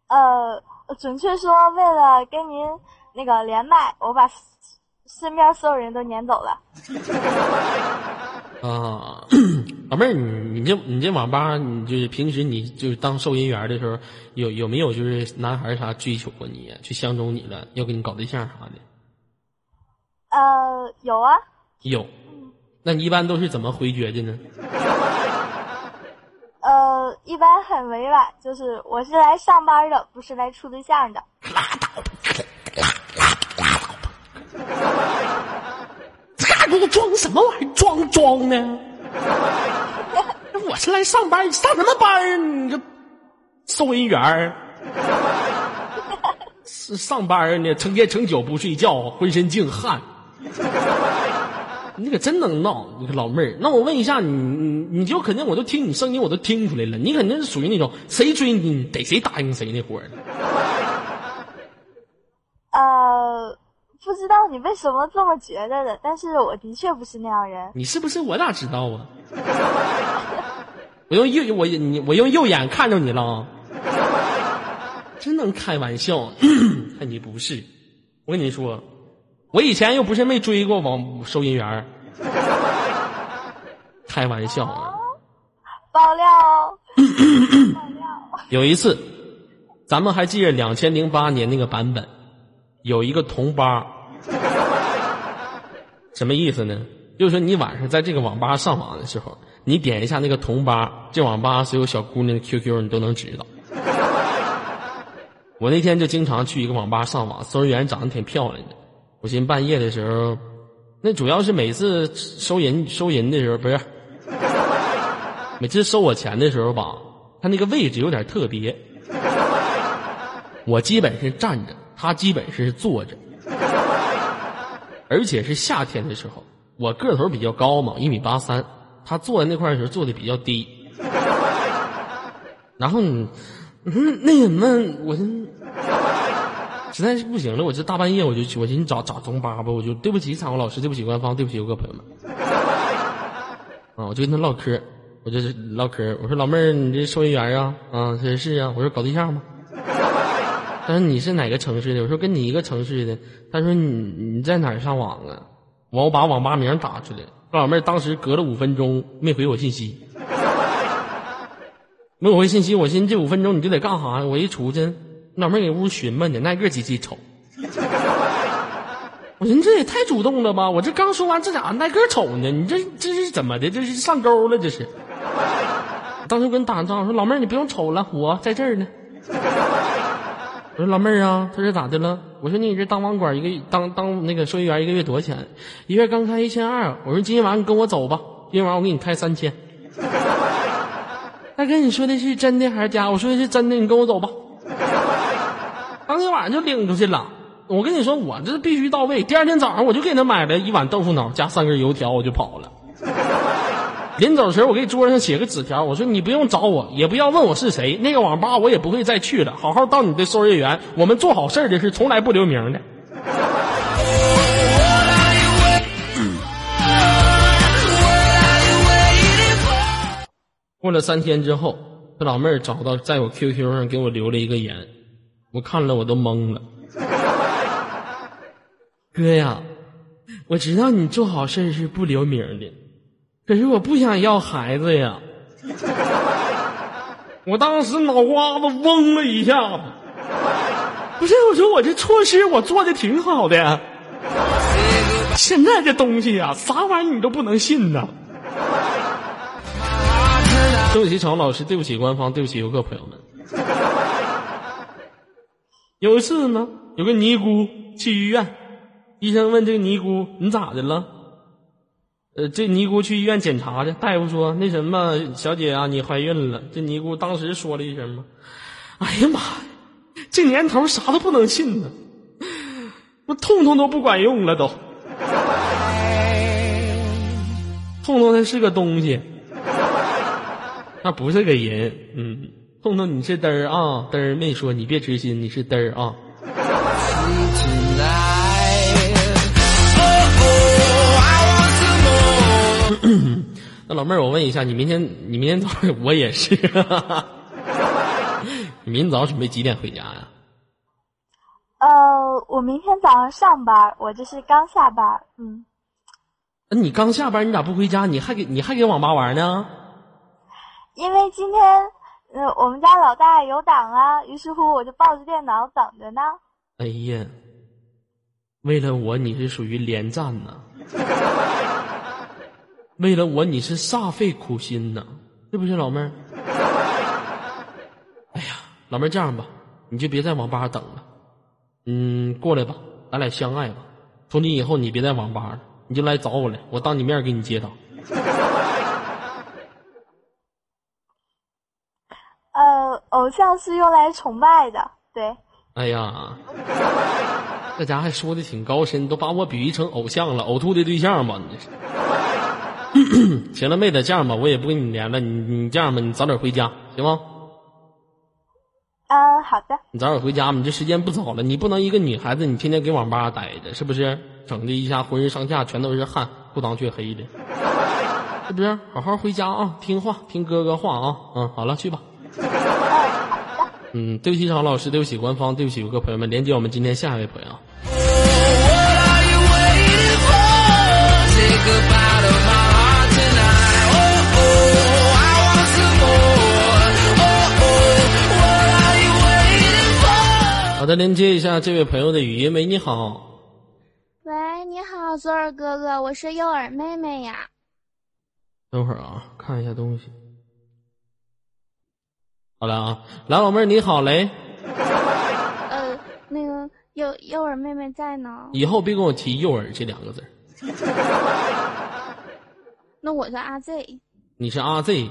呃，准确说，为了跟您那个连麦，我把身边所有人都撵走了。(laughs) 啊，(clears throat) 老妹儿，你你这你这网吧，你就是平时你就是当收银员的时候，有有没有就是男孩儿啥追求过你呀？去相中你了，要跟你搞对象啥的？呃，有啊，有。那你一般都是怎么回绝的呢？(laughs) 呃，一般很委婉，就是我是来上班的，不是来处对象的。这给我装什么玩意儿？装装呢？我是来上班，上什么班啊？你这收银员儿是上班呢，成天成宿不睡觉，浑身净汗。你可真能闹，你个老妹儿。那我问一下你，你你就肯定我都听你声音，我都听出来了，你肯定是属于那种谁追你得谁答应谁那伙儿的。呃，不知道你为什么这么觉得的，但是我的确不是那样人。你是不是？我哪知道啊？(laughs) 我用右我你我用右眼看着你了，真能开玩笑，看 (clears throat) 你不是。我跟你说，我以前又不是没追过网收银员儿，(laughs) 开玩笑啊。爆料哦，(clears throat) 爆料。有一次，咱们还记着两千零八年那个版本，有一个同吧，(laughs) 什么意思呢？就是说你晚上在这个网吧上网的时候，你点一下那个同吧，这网吧所有小姑娘的 QQ 你都能知道。(laughs) 我那天就经常去一个网吧上网，收银员长得挺漂亮的。我寻思半夜的时候，那主要是每次收银收银的时候，不是 (laughs) 每次收我钱的时候吧，他那个位置有点特别。我基本是站着，他基本是坐着，而且是夏天的时候，我个头比较高嘛，一米八三，他坐在那块的时候坐的比较低。然后你，嗯，那什么，我这实在是不行了，我这大半夜我就去，我寻思找找中巴吧，我就对不起场老师，对不起官方，对不起游客朋友们。啊，我就跟他唠嗑，我就是唠嗑，我说老妹儿，你这收银员啊？啊，他说是啊，我说搞对象吗？他说你是哪个城市的？我说跟你一个城市的。他说你你在哪儿上网啊？完我把网吧名打出来，老妹儿当时隔了五分钟没回我信息，没回信息，我寻思这五分钟你就得干啥呀？我一出去，老妹儿给屋寻摸你，挨个挤挤瞅。我寻思这也太主动了吧！我这刚说完，这咋挨个瞅呢？你这这是怎么的？这是上钩了？这是？当时我跟你打完招呼说：“老妹儿，你不用瞅了，我在这儿呢。”我说：“老妹儿啊，他说咋的了？”我说：“你这当网管一个当当那个收银员一个月多少钱？一月刚开一千二。我说今天晚上你跟我走吧，今天晚上我给你开三千。”大哥，你说的是真的还是假？我说的是真的，你跟我走吧。当天晚上就领出去了。我跟你说，我这必须到位。第二天早上我就给他买了一碗豆腐脑加三根油条，我就跑了。临走时候，我给桌上写个纸条，我说你不用找我，也不要问我是谁，那个网吧我也不会再去了。好好当你的收银员，我们做好事的是从来不留名的。过了三天之后，这老妹儿找到，在我 QQ 上给我留了一个言，我看了我都懵了。(laughs) 哥呀，我知道你做好事是不留名的，可是我不想要孩子呀。我当时脑瓜子嗡了一下，不是我说我这措施我做的挺好的呀，现在这东西呀，啥玩意儿你都不能信呐。对不起，常老师，对不起官方，对不起游客朋友们。有一次呢，有个尼姑去医院，医生问这个尼姑：“你咋的了？”这尼姑去医院检查去，大夫说：“那什么，小姐啊，你怀孕了。”这尼姑当时说了一声嘛：“哎呀妈呀，这年头啥都不能信呢，我痛痛都不管用了都，痛痛他是个东西。”那不是个人，嗯，痛痛你是嘚儿啊，嘚儿没说你别痴心，你是嘚儿啊。那老妹儿，我问一下，你明天你明天早上我也是，(laughs) 你明天早上准备几点回家呀？呃，我明天早上上班，我这是刚下班。嗯，那你刚下班，你咋不回家？你还给你还给网吧玩呢？因为今天呃我们家老大有档啊，于是乎我就抱着电脑等着呢。哎呀，为了我你是属于连战呐，(laughs) 为了我你是煞费苦心呐，是不是老妹儿？哎呀，老妹儿这样吧，你就别在网吧等了，嗯，过来吧，咱俩相爱吧。从今以后你别在网吧了，你就来找我来，我当你面给你接档。呃，偶像是用来崇拜的，对。哎呀，这家还说的挺高深，都把我比喻成偶像了，呕吐的对象吧？你这是。(clears throat) 行了，妹子，这样吧，我也不跟你连了，你你这样吧，你早点回家，行吗？嗯，好的。你早点回家吧，你这时间不早了，你不能一个女孩子，你天天给网吧待着，是不是？整的一下浑身上下全都是汗，裤裆却黑的，是不是？好好回家啊，听话，听哥哥话啊。嗯，好了，去吧。嗯，对不起，常老师，对不起，官方，对不起，游客朋友们，连接我们今天下一位朋友。What 好的，连接一下这位朋友的语音。喂，你好。喂，你好，左耳哥哥，我是右耳妹妹呀。等会儿啊，看一下东西。好了啊，来，老妹儿你好嘞，(laughs) 呃，那个右右耳妹妹在呢。以后别跟我提右耳这两个字。(laughs) 那我是阿 Z 你是阿 Z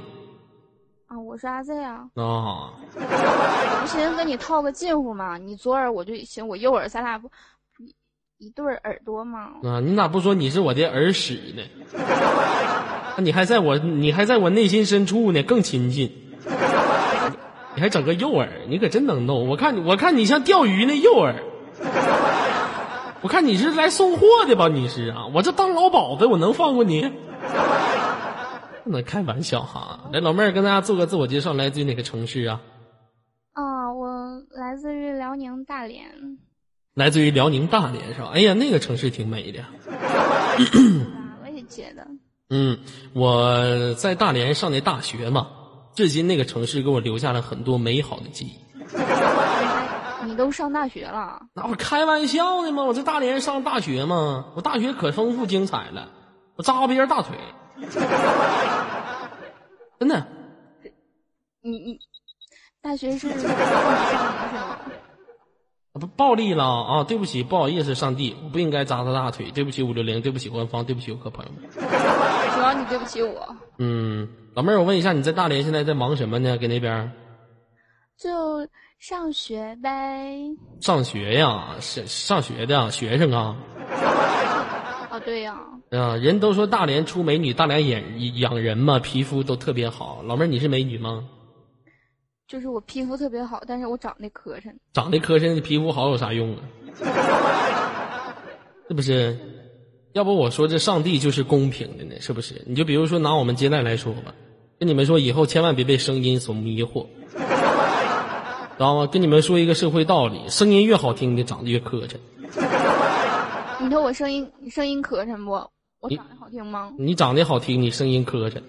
啊，我是阿 Z 啊。啊？我不寻思跟你套个近乎嘛？你左耳，我就寻我右耳，咱俩不一一对耳朵吗？啊，你咋不说你是我的耳屎呢？那 (laughs) 你还在我，你还在我内心深处呢，更亲近。你还整个右耳，你可真能弄！我看你，我看你像钓鱼那诱饵。我看你是来送货的吧？你是啊？我这当老鸨子，我能放过你？不能开玩笑哈！来，老妹儿跟大家做个自我介绍，来自于哪个城市啊？啊，我来自于辽宁大连。来自于辽宁大连是吧？哎呀，那个城市挺美的。啊，我也觉得。嗯，我在大连上的大学嘛，至今那个城市给我留下了很多美好的记忆。(laughs) 你都上大学了？那我开玩笑呢吗，我在大连上大学嘛，我大学可丰富精彩了，我扎过别人大腿，(laughs) 真的。你你大学是是 (laughs) 吗？不暴力了啊！对不起，不好意思，上帝，我不应该扎他大腿，对不起五六零，对不起官方，对不起游客朋友们。(laughs) 主要你对不起我。嗯，老妹儿，我问一下，你在大连现在在忙什么呢？搁那边就上学呗。上学呀？上上学的啊学生啊？哦，对呀、啊，人都说大连出美女，大连养养人嘛，皮肤都特别好。老妹儿，你是美女吗？就是我皮肤特别好，但是我长得磕碜。长得磕碜，皮肤好有啥用啊？(laughs) 是不是？要不我说这上帝就是公平的呢？是不是？你就比如说拿我们接待来说吧，跟你们说以后千万别被声音所迷惑，(laughs) 知道吗？跟你们说一个社会道理，声音越好听的长得越磕碜。你说我声音你声音磕碜不？我长得好听吗？你长得好听，你声音磕碜。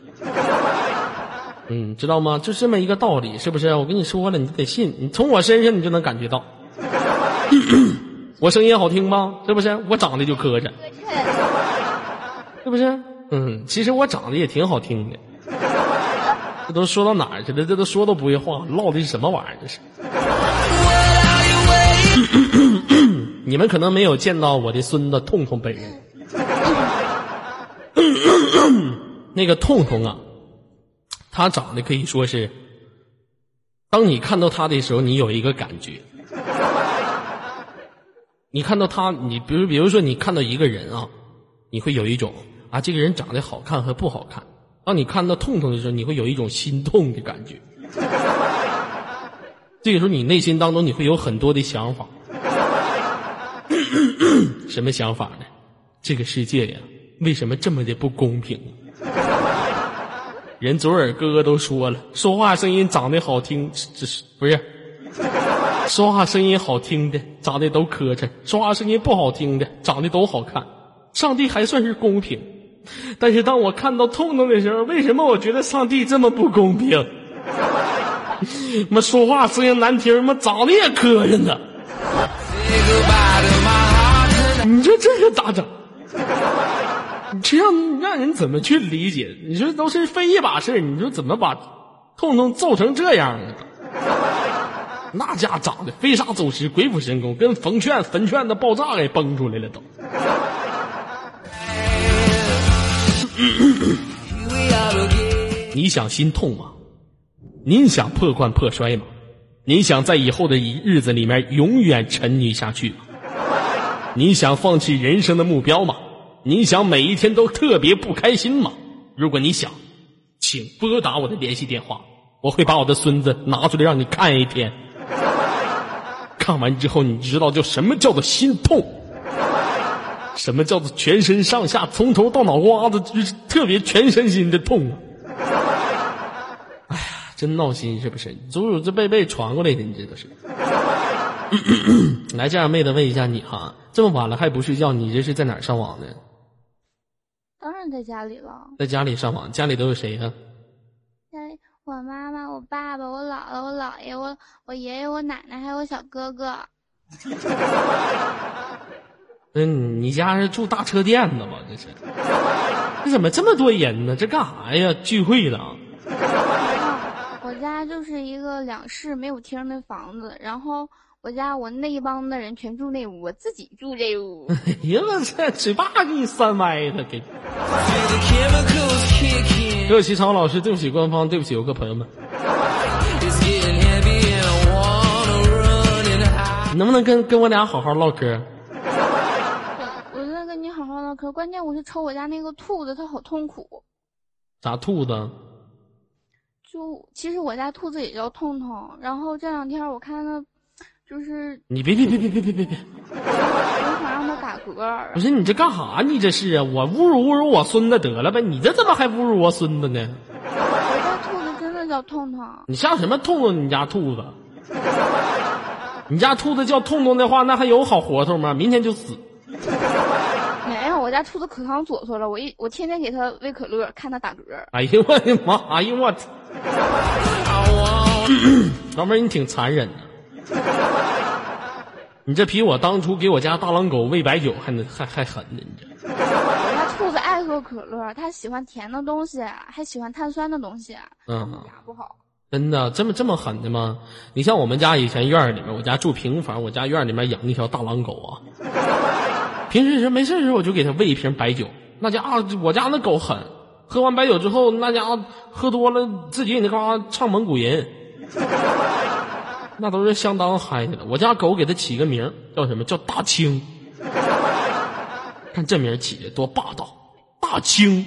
(laughs) 嗯，知道吗？就这么一个道理，是不是？我跟你说了，你得信，你从我身上你就能感觉到。(laughs) 我声音好听吗？是不是？我长得就磕碜，(laughs) 是不是？嗯，其实我长得也挺好听的。这都说到哪儿去了？这都说都不会话，唠的是什么玩意儿？这是。你们可能没有见到我的孙子痛痛本人。(clears throat) 那个痛痛啊，他长得可以说是，当你看到他的时候，你有一个感觉。你看到他，你比如比如说你看到一个人啊，你会有一种啊，这个人长得好看和不好看。当你看到痛痛的时候，你会有一种心痛的感觉。这个时候，你内心当中你会有很多的想法。(clears throat) 什么想法呢？这个世界呀，为什么这么的不公平？人左耳哥哥都说了，说话声音长得好听，这是不是？说话声音好听的，长得都磕碜；说话声音不好听的，长得都好看。上帝还算是公平，但是当我看到痛痛的时候，为什么我觉得上帝这么不公平？妈说话声音难听，妈长得也磕碜呢。这个咋整？你 (laughs) 这样让人怎么去理解？你说都是非一把事儿，你说怎么把痛痛揍成这样呢？(laughs) 那家长得飞沙走石，鬼斧神工，跟冯劝坟劝的爆炸给崩出来了都。(laughs) 你想心痛吗？您想破罐破摔吗？您想在以后的日子里面永远沉溺下去吗？你想放弃人生的目标吗？你想每一天都特别不开心吗？如果你想，请拨打我的联系电话，我会把我的孙子拿出来让你看一天。看完之后，你知道就什么叫做心痛，什么叫做全身上下从头到脑瓜子就是特别全身心的痛！哎呀，真闹心是不是？祖祖这辈辈传过来的，你这都是。(coughs) 来，这样妹子问一下你哈，这么晚了还不睡觉，你这是在哪儿上网呢？当然在家里了。在家里上网，家里都有谁呀、家里我妈妈、我爸爸、我姥姥、我姥爷、我我爷爷、我奶奶，还有我小哥哥。(laughs) 嗯，你家是住大车店的吧？这是？这怎么这么多人呢？这干啥呀？聚会呢？(laughs) 我家就是一个两室没有厅的房子，然后我家我那一帮的人全住那屋，我自己住这屋。哎呀，我这嘴巴给你扇歪了，给。对不起，常老师，对不起，官方，对不起，游客朋友们能不能跟跟我俩好好唠嗑？我在跟你好好唠嗑，关键我是瞅我家那个兔子，它好痛苦。啥兔子？就其实我家兔子也叫痛痛，然后这两天我看它，就是你别别别别别别别别！我想让他打嗝儿不。是你这干啥？你这是啊？我侮辱侮辱我孙子得了呗？你这怎么还侮辱我孙子呢？我家兔子真的叫痛痛，你像什么痛痛？你家兔子？你家兔子叫痛痛的话，那还有好活头吗？明天就死。没有，我家兔子可抗左左了，我一我天天给它喂可乐，看它打嗝。哎呦我的妈！哎呦我操！(coughs) 老妹儿，你挺残忍的。(laughs) 你这比我当初给我家大狼狗喂白酒还能还还狠呢！你这我家兔子爱喝可乐，它喜欢甜的东西，还喜欢碳酸的东西，嗯，牙不好。真的这么这么狠的吗？你像我们家以前院儿里面，我家住平房，我家院儿里面养一条大狼狗啊。平时时没事的时候我就给它喂一瓶白酒，那家伙我家那狗狠，喝完白酒之后，那家伙喝多了自己在那嘎唱蒙古人，那都是相当嗨的了。我家狗给它起个名叫什么？叫大青。(laughs) 看这名起的多霸道，大青，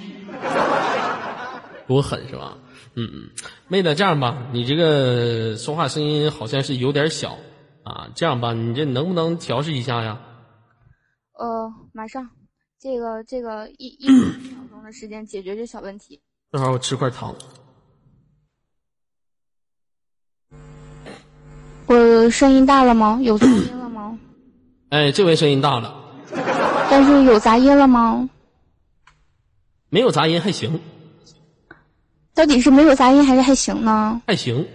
多狠是吧？嗯嗯，妹子，这样吧，你这个说话声音好像是有点小啊，这样吧，你这能不能调试一下呀？呃，马上，这个这个一一 (clears throat) 秒钟的时间解决这小问题。正好我吃块糖。我声音大了吗？(clears throat) 有杂音了吗？哎，这回声音大了，但是有杂音了吗？没有杂音还行，到底是没有杂音还是还行呢？还行。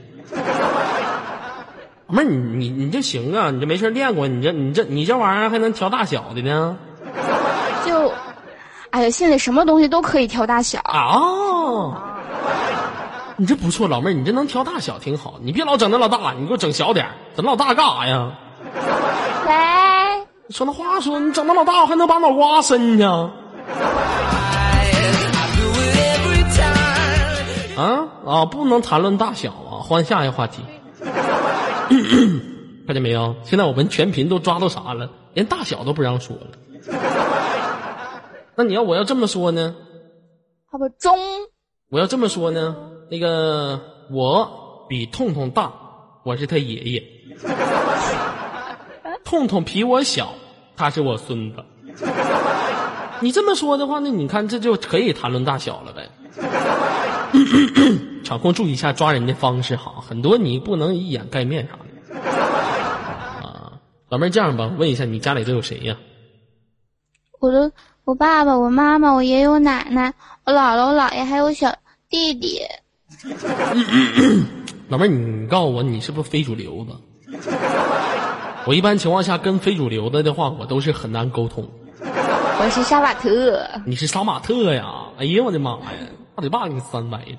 老妹儿，你你你这行啊？你这没事练过？你这你这你这玩意儿还能调大小的呢？就，哎呀，现在什么东西都可以调大小。啊，你这不错，老妹儿，你这能调大小挺好。你别老整那老大，你给我整小点儿整老大干啥呀？喂，说那话说，你整那老大，我还能把脑瓜伸去.啊啊！不能谈论大小啊，换下一个话题。(clears throat) 看见没有？现在我们全频都抓到啥了？连大小都不让说了。那你要我要这么说呢？好吧，中，我要这么说呢？那个我比痛痛大，我是他爷爷。(laughs) 痛痛比我小，他是我孙子。你这么说的话，那你看这就可以谈论大小了呗。(laughs) 场控注意一下抓人的方式哈，很多你不能以眼盖面啥的。啊，老妹儿这样吧，问一下你家里都有谁呀？我的我爸爸、我妈妈、我爷爷、我奶奶、我姥姥、我姥爷，还有小弟弟。(coughs) 老妹儿，你告诉我你是不是非主流子？我一般情况下跟非主流的的话，我都是很难沟通。我是杀马特，你是杀马特呀？哎呀，我的妈呀！大嘴巴给你扇歪的。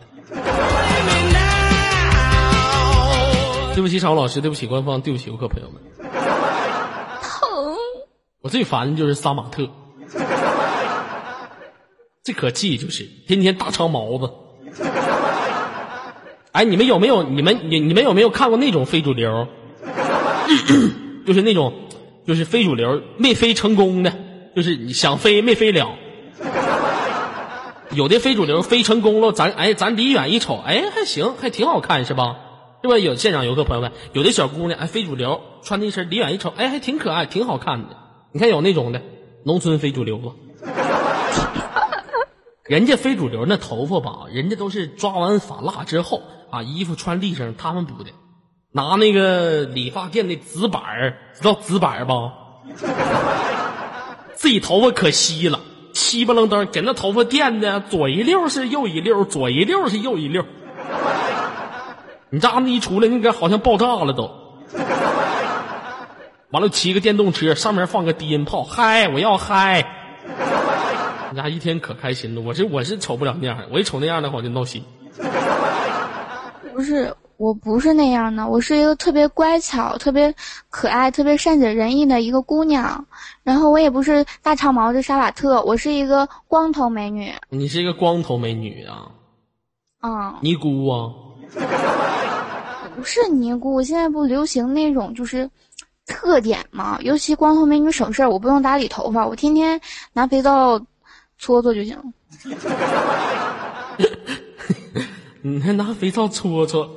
对不起，场老师，对不起，官方，对不起，游客朋友们。疼。我最烦的就是杀马特，最可气就是天天大长毛子。哎，你们有没有？你们你你们有没有看过那种非主流？(coughs) 就是那种，就是非主流没飞成功的，就是你想飞没飞了。有的非主流飞成功了，咱哎咱离远一瞅，哎还行，还挺好看是吧？是吧？有现场游客朋友们，有的小姑娘哎非主流穿那身，离远一瞅，哎还挺可爱，挺好看的。你看有那种的农村非主流吧，(laughs) 人家非主流那头发吧，人家都是抓完发蜡之后啊，衣服穿立正，他们补的，拿那个理发店的纸板儿知道纸板儿吧？(laughs) 自己头发可稀了，稀巴愣登，给那头发垫的左一溜是右一溜，左一溜是右一溜。你这样子一出来，那个好像爆炸了都。完了，骑个电动车，上面放个低音炮，嗨，我要嗨。你家一天可开心了，我是我是瞅不了那样，我一瞅那样的话我就闹心。不是，我不是那样的，我是一个特别乖巧、特别可爱、特别善解人意的一个姑娘。然后我也不是大长毛的杀马特，我是一个光头美女。你是一个光头美女啊？嗯，尼姑啊？不是尼姑，现在不流行那种就是特点嘛？尤其光头美女省事儿，我不用打理头发，我天天拿肥皂搓搓就行了。(laughs) 你还拿肥皂搓搓？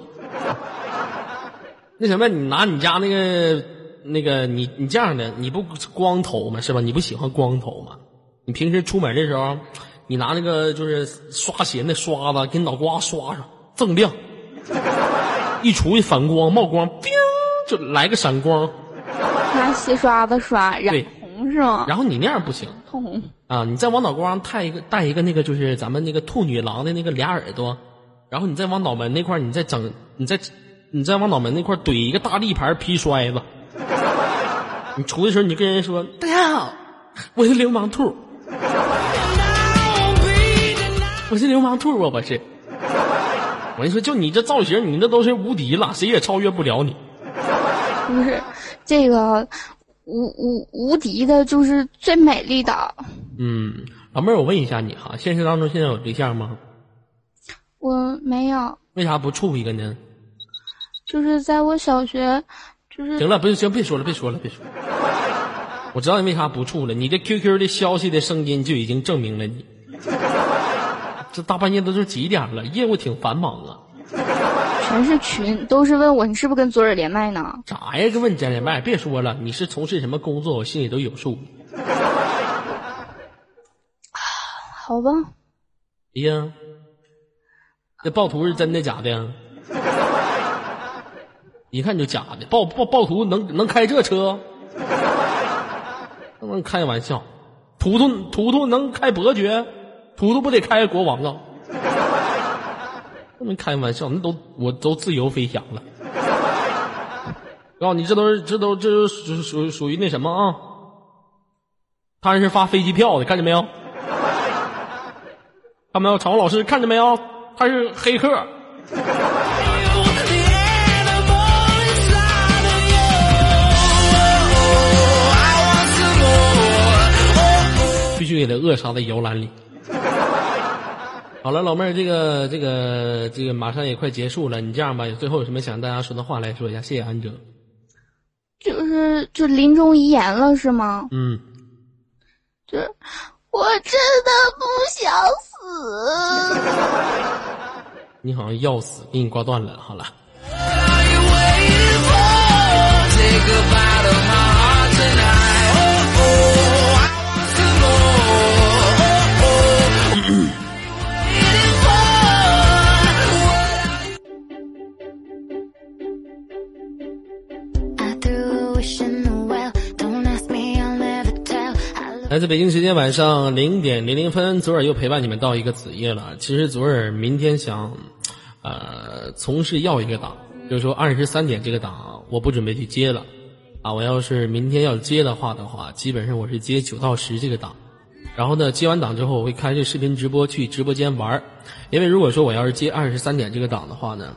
那什么，你拿你家那个那个，你你这样的，你不光头吗？是吧？你不喜欢光头吗？你平时出门的时候，你拿那个就是刷鞋那刷子，给脑瓜刷上，锃亮，一出去反光冒光，叮，就来个闪光。拿洗刷子刷，染对红是吗？然后你那样不行通红。啊，你再往脑瓜上戴一个戴一个那个就是咱们那个兔女郎的那个俩耳朵，然后你再往脑门那块儿你再整，你再你再往脑门那块儿怼一个大立牌皮摔子。你出的时候，你跟人说：“大家好，我是流氓兔，我是流氓兔啊，我是。”我跟你说，就你这造型，你那都是无敌了，谁也超越不了你。不是这个无无无敌的，就是最美丽的。嗯，老妹儿，我问一下你哈，现实当中现在有对象吗？我没有，为啥不处一个呢？就是在我小学，就是行了，不是行，别说了，别说了，别说了。我知道你为啥不处了，你这 QQ 的消息的声音就已经证明了你。这大半夜都是几点了？业务挺繁忙啊。全是群，都是问我你是不是跟左耳连麦呢？啥呀？跟问真连麦？别说了，你是从事什么工作？我心里都有数。好吧，哎呀，这暴徒是真的假的？一看就假的。暴暴暴徒能能开这车？他妈开玩笑，图图图图能开伯爵，图图不得开国王啊？他们开玩笑，那都我都自由飞翔了。告诉你，这都是这都这都属属属于那什么啊？他是发飞机票的，看见没有？看没有？场老师看见没有？他是黑客。必须给他扼杀在摇篮里。好了，老妹儿，这个这个这个马上也快结束了，你这样吧，最后有什么想跟大家说的话来说一下？谢谢安哲。就是就临终遗言了是吗？嗯，就是我真的不想死。你好像要死，给你挂断了。好了。来自北京时间晚上零点零零分，左耳又陪伴你们到一个子夜了。其实左耳明天想，呃，从事要一个档，就是说二十三点这个档我不准备去接了，啊，我要是明天要接的话的话，基本上我是接九到十这个档，然后呢，接完档之后我会开着视频直播去直播间玩儿，因为如果说我要是接二十三点这个档的话呢，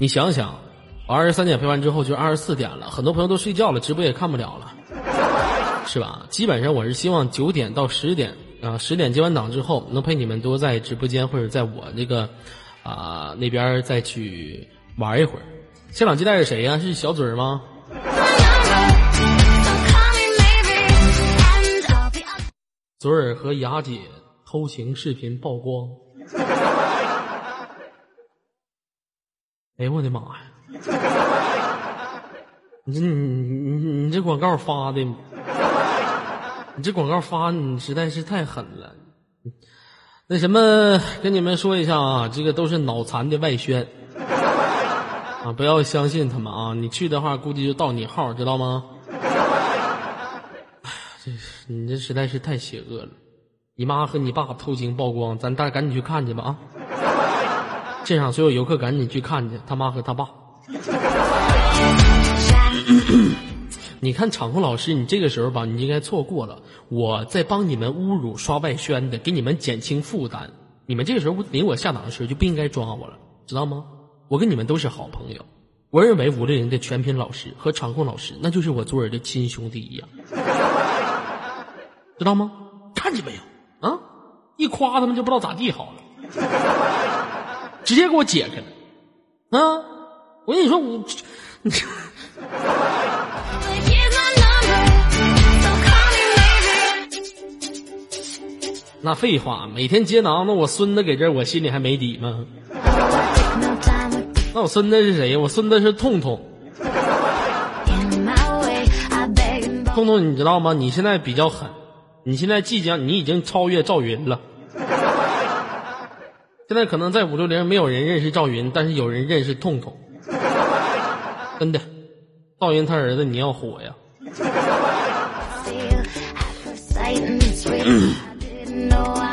你想想，我二十三点陪完之后就二十四点了，很多朋友都睡觉了，直播也看不了了。是吧？基本上我是希望九点到十点啊，十点接完档之后，能陪你们多在直播间或者在我那个啊那边再去玩一会儿。现场接待是谁呀、是小嘴儿吗？嘴儿和雅姐偷情视频曝光。(laughs) 哎呦我的妈呀！(laughs) 你这你你你你这广告发的，你这广告发你实在是太狠了。那什么，跟你们说一下啊，这个都是脑残的外宣啊，不要相信他们啊！你去的话，估计就盗你号，知道吗？哎呀，这是你这实在是太邪恶了！你妈和你爸偷情曝光，咱大赶紧去看去吧啊！现场所有游客赶紧去看去，他妈和他爸。(coughs) (coughs) 你看场控老师，你这个时候吧，你应该错过了。我在帮你们侮辱刷外宣的，给你们减轻负担。你们这个时候领我下档的时候就不应该抓我了，知道吗？我跟你们都是好朋友。我认为五六零的全品老师和场控老师，那就是我左耳的亲兄弟一样，知道吗？看见没有？啊，一夸他们就不知道咋地好了，直接给我解开了。啊，我跟你说，我。那废话，每天接囊，那我孙子给这儿，我心里还没底吗？那我孙子是谁？我孙子是痛痛。痛痛，你知道吗？你现在比较狠，你现在即将，你已经超越赵云了。现在可能在五六零没有人认识赵云，但是有人认识痛痛。真的，赵云他儿子你要火呀！(clears throat) (clears throat)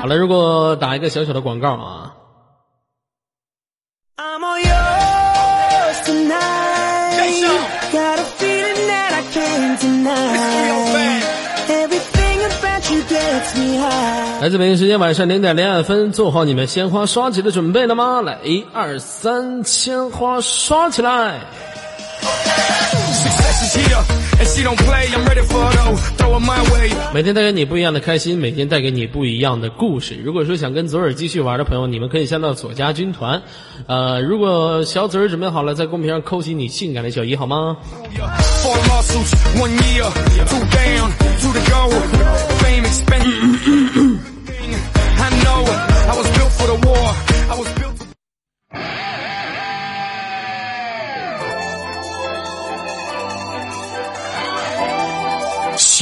好了如果打一个小小的广告啊。来自北京时间晚上零点零二分做好你们鲜花刷起的准备了吗？来一二三鲜花刷起来。每天带给你不一样的开心，每天带给你不一样的故事。如果说想跟左耳继续玩的朋友，你们可以先到左家军团。呃，如果小嘴儿准备好了，在公屏上扣起你性感的小姨好吗？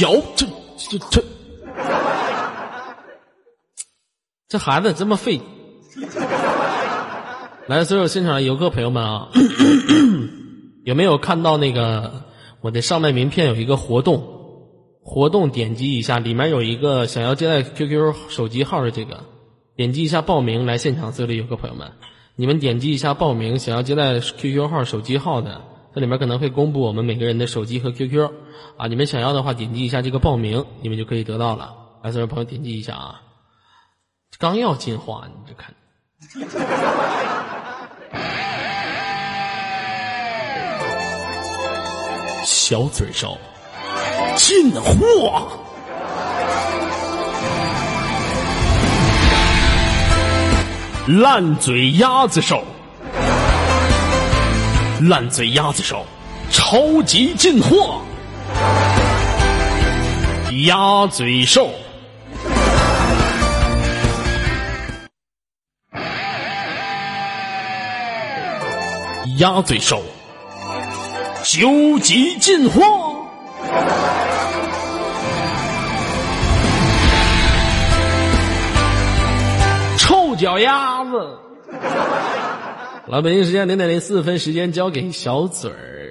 小这这这，(laughs) 这孩子这么费。(laughs) 来，所有现场的游客朋友们啊，有没有看到那个我的上麦名片有一个活动？活动点击一下，里面有一个想要接待 QQ 手机号的这个，点击一下报名来现场所有的游客朋友们，你们点击一下报名，想要接待 QQ 号手机号的，这里面可能会公布我们每个人的手机和 QQ 啊，你们想要的话点击一下这个报名，你们就可以得到了。来，所有朋友点击一下啊，刚要进化，你这看。小嘴兽，进货。烂嘴鸭子手，烂嘴鸭子手，超级进货。鸭嘴兽，鸭嘴兽，究极进货。臭脚丫子。老北京时间零点零四分，时间交给小嘴儿。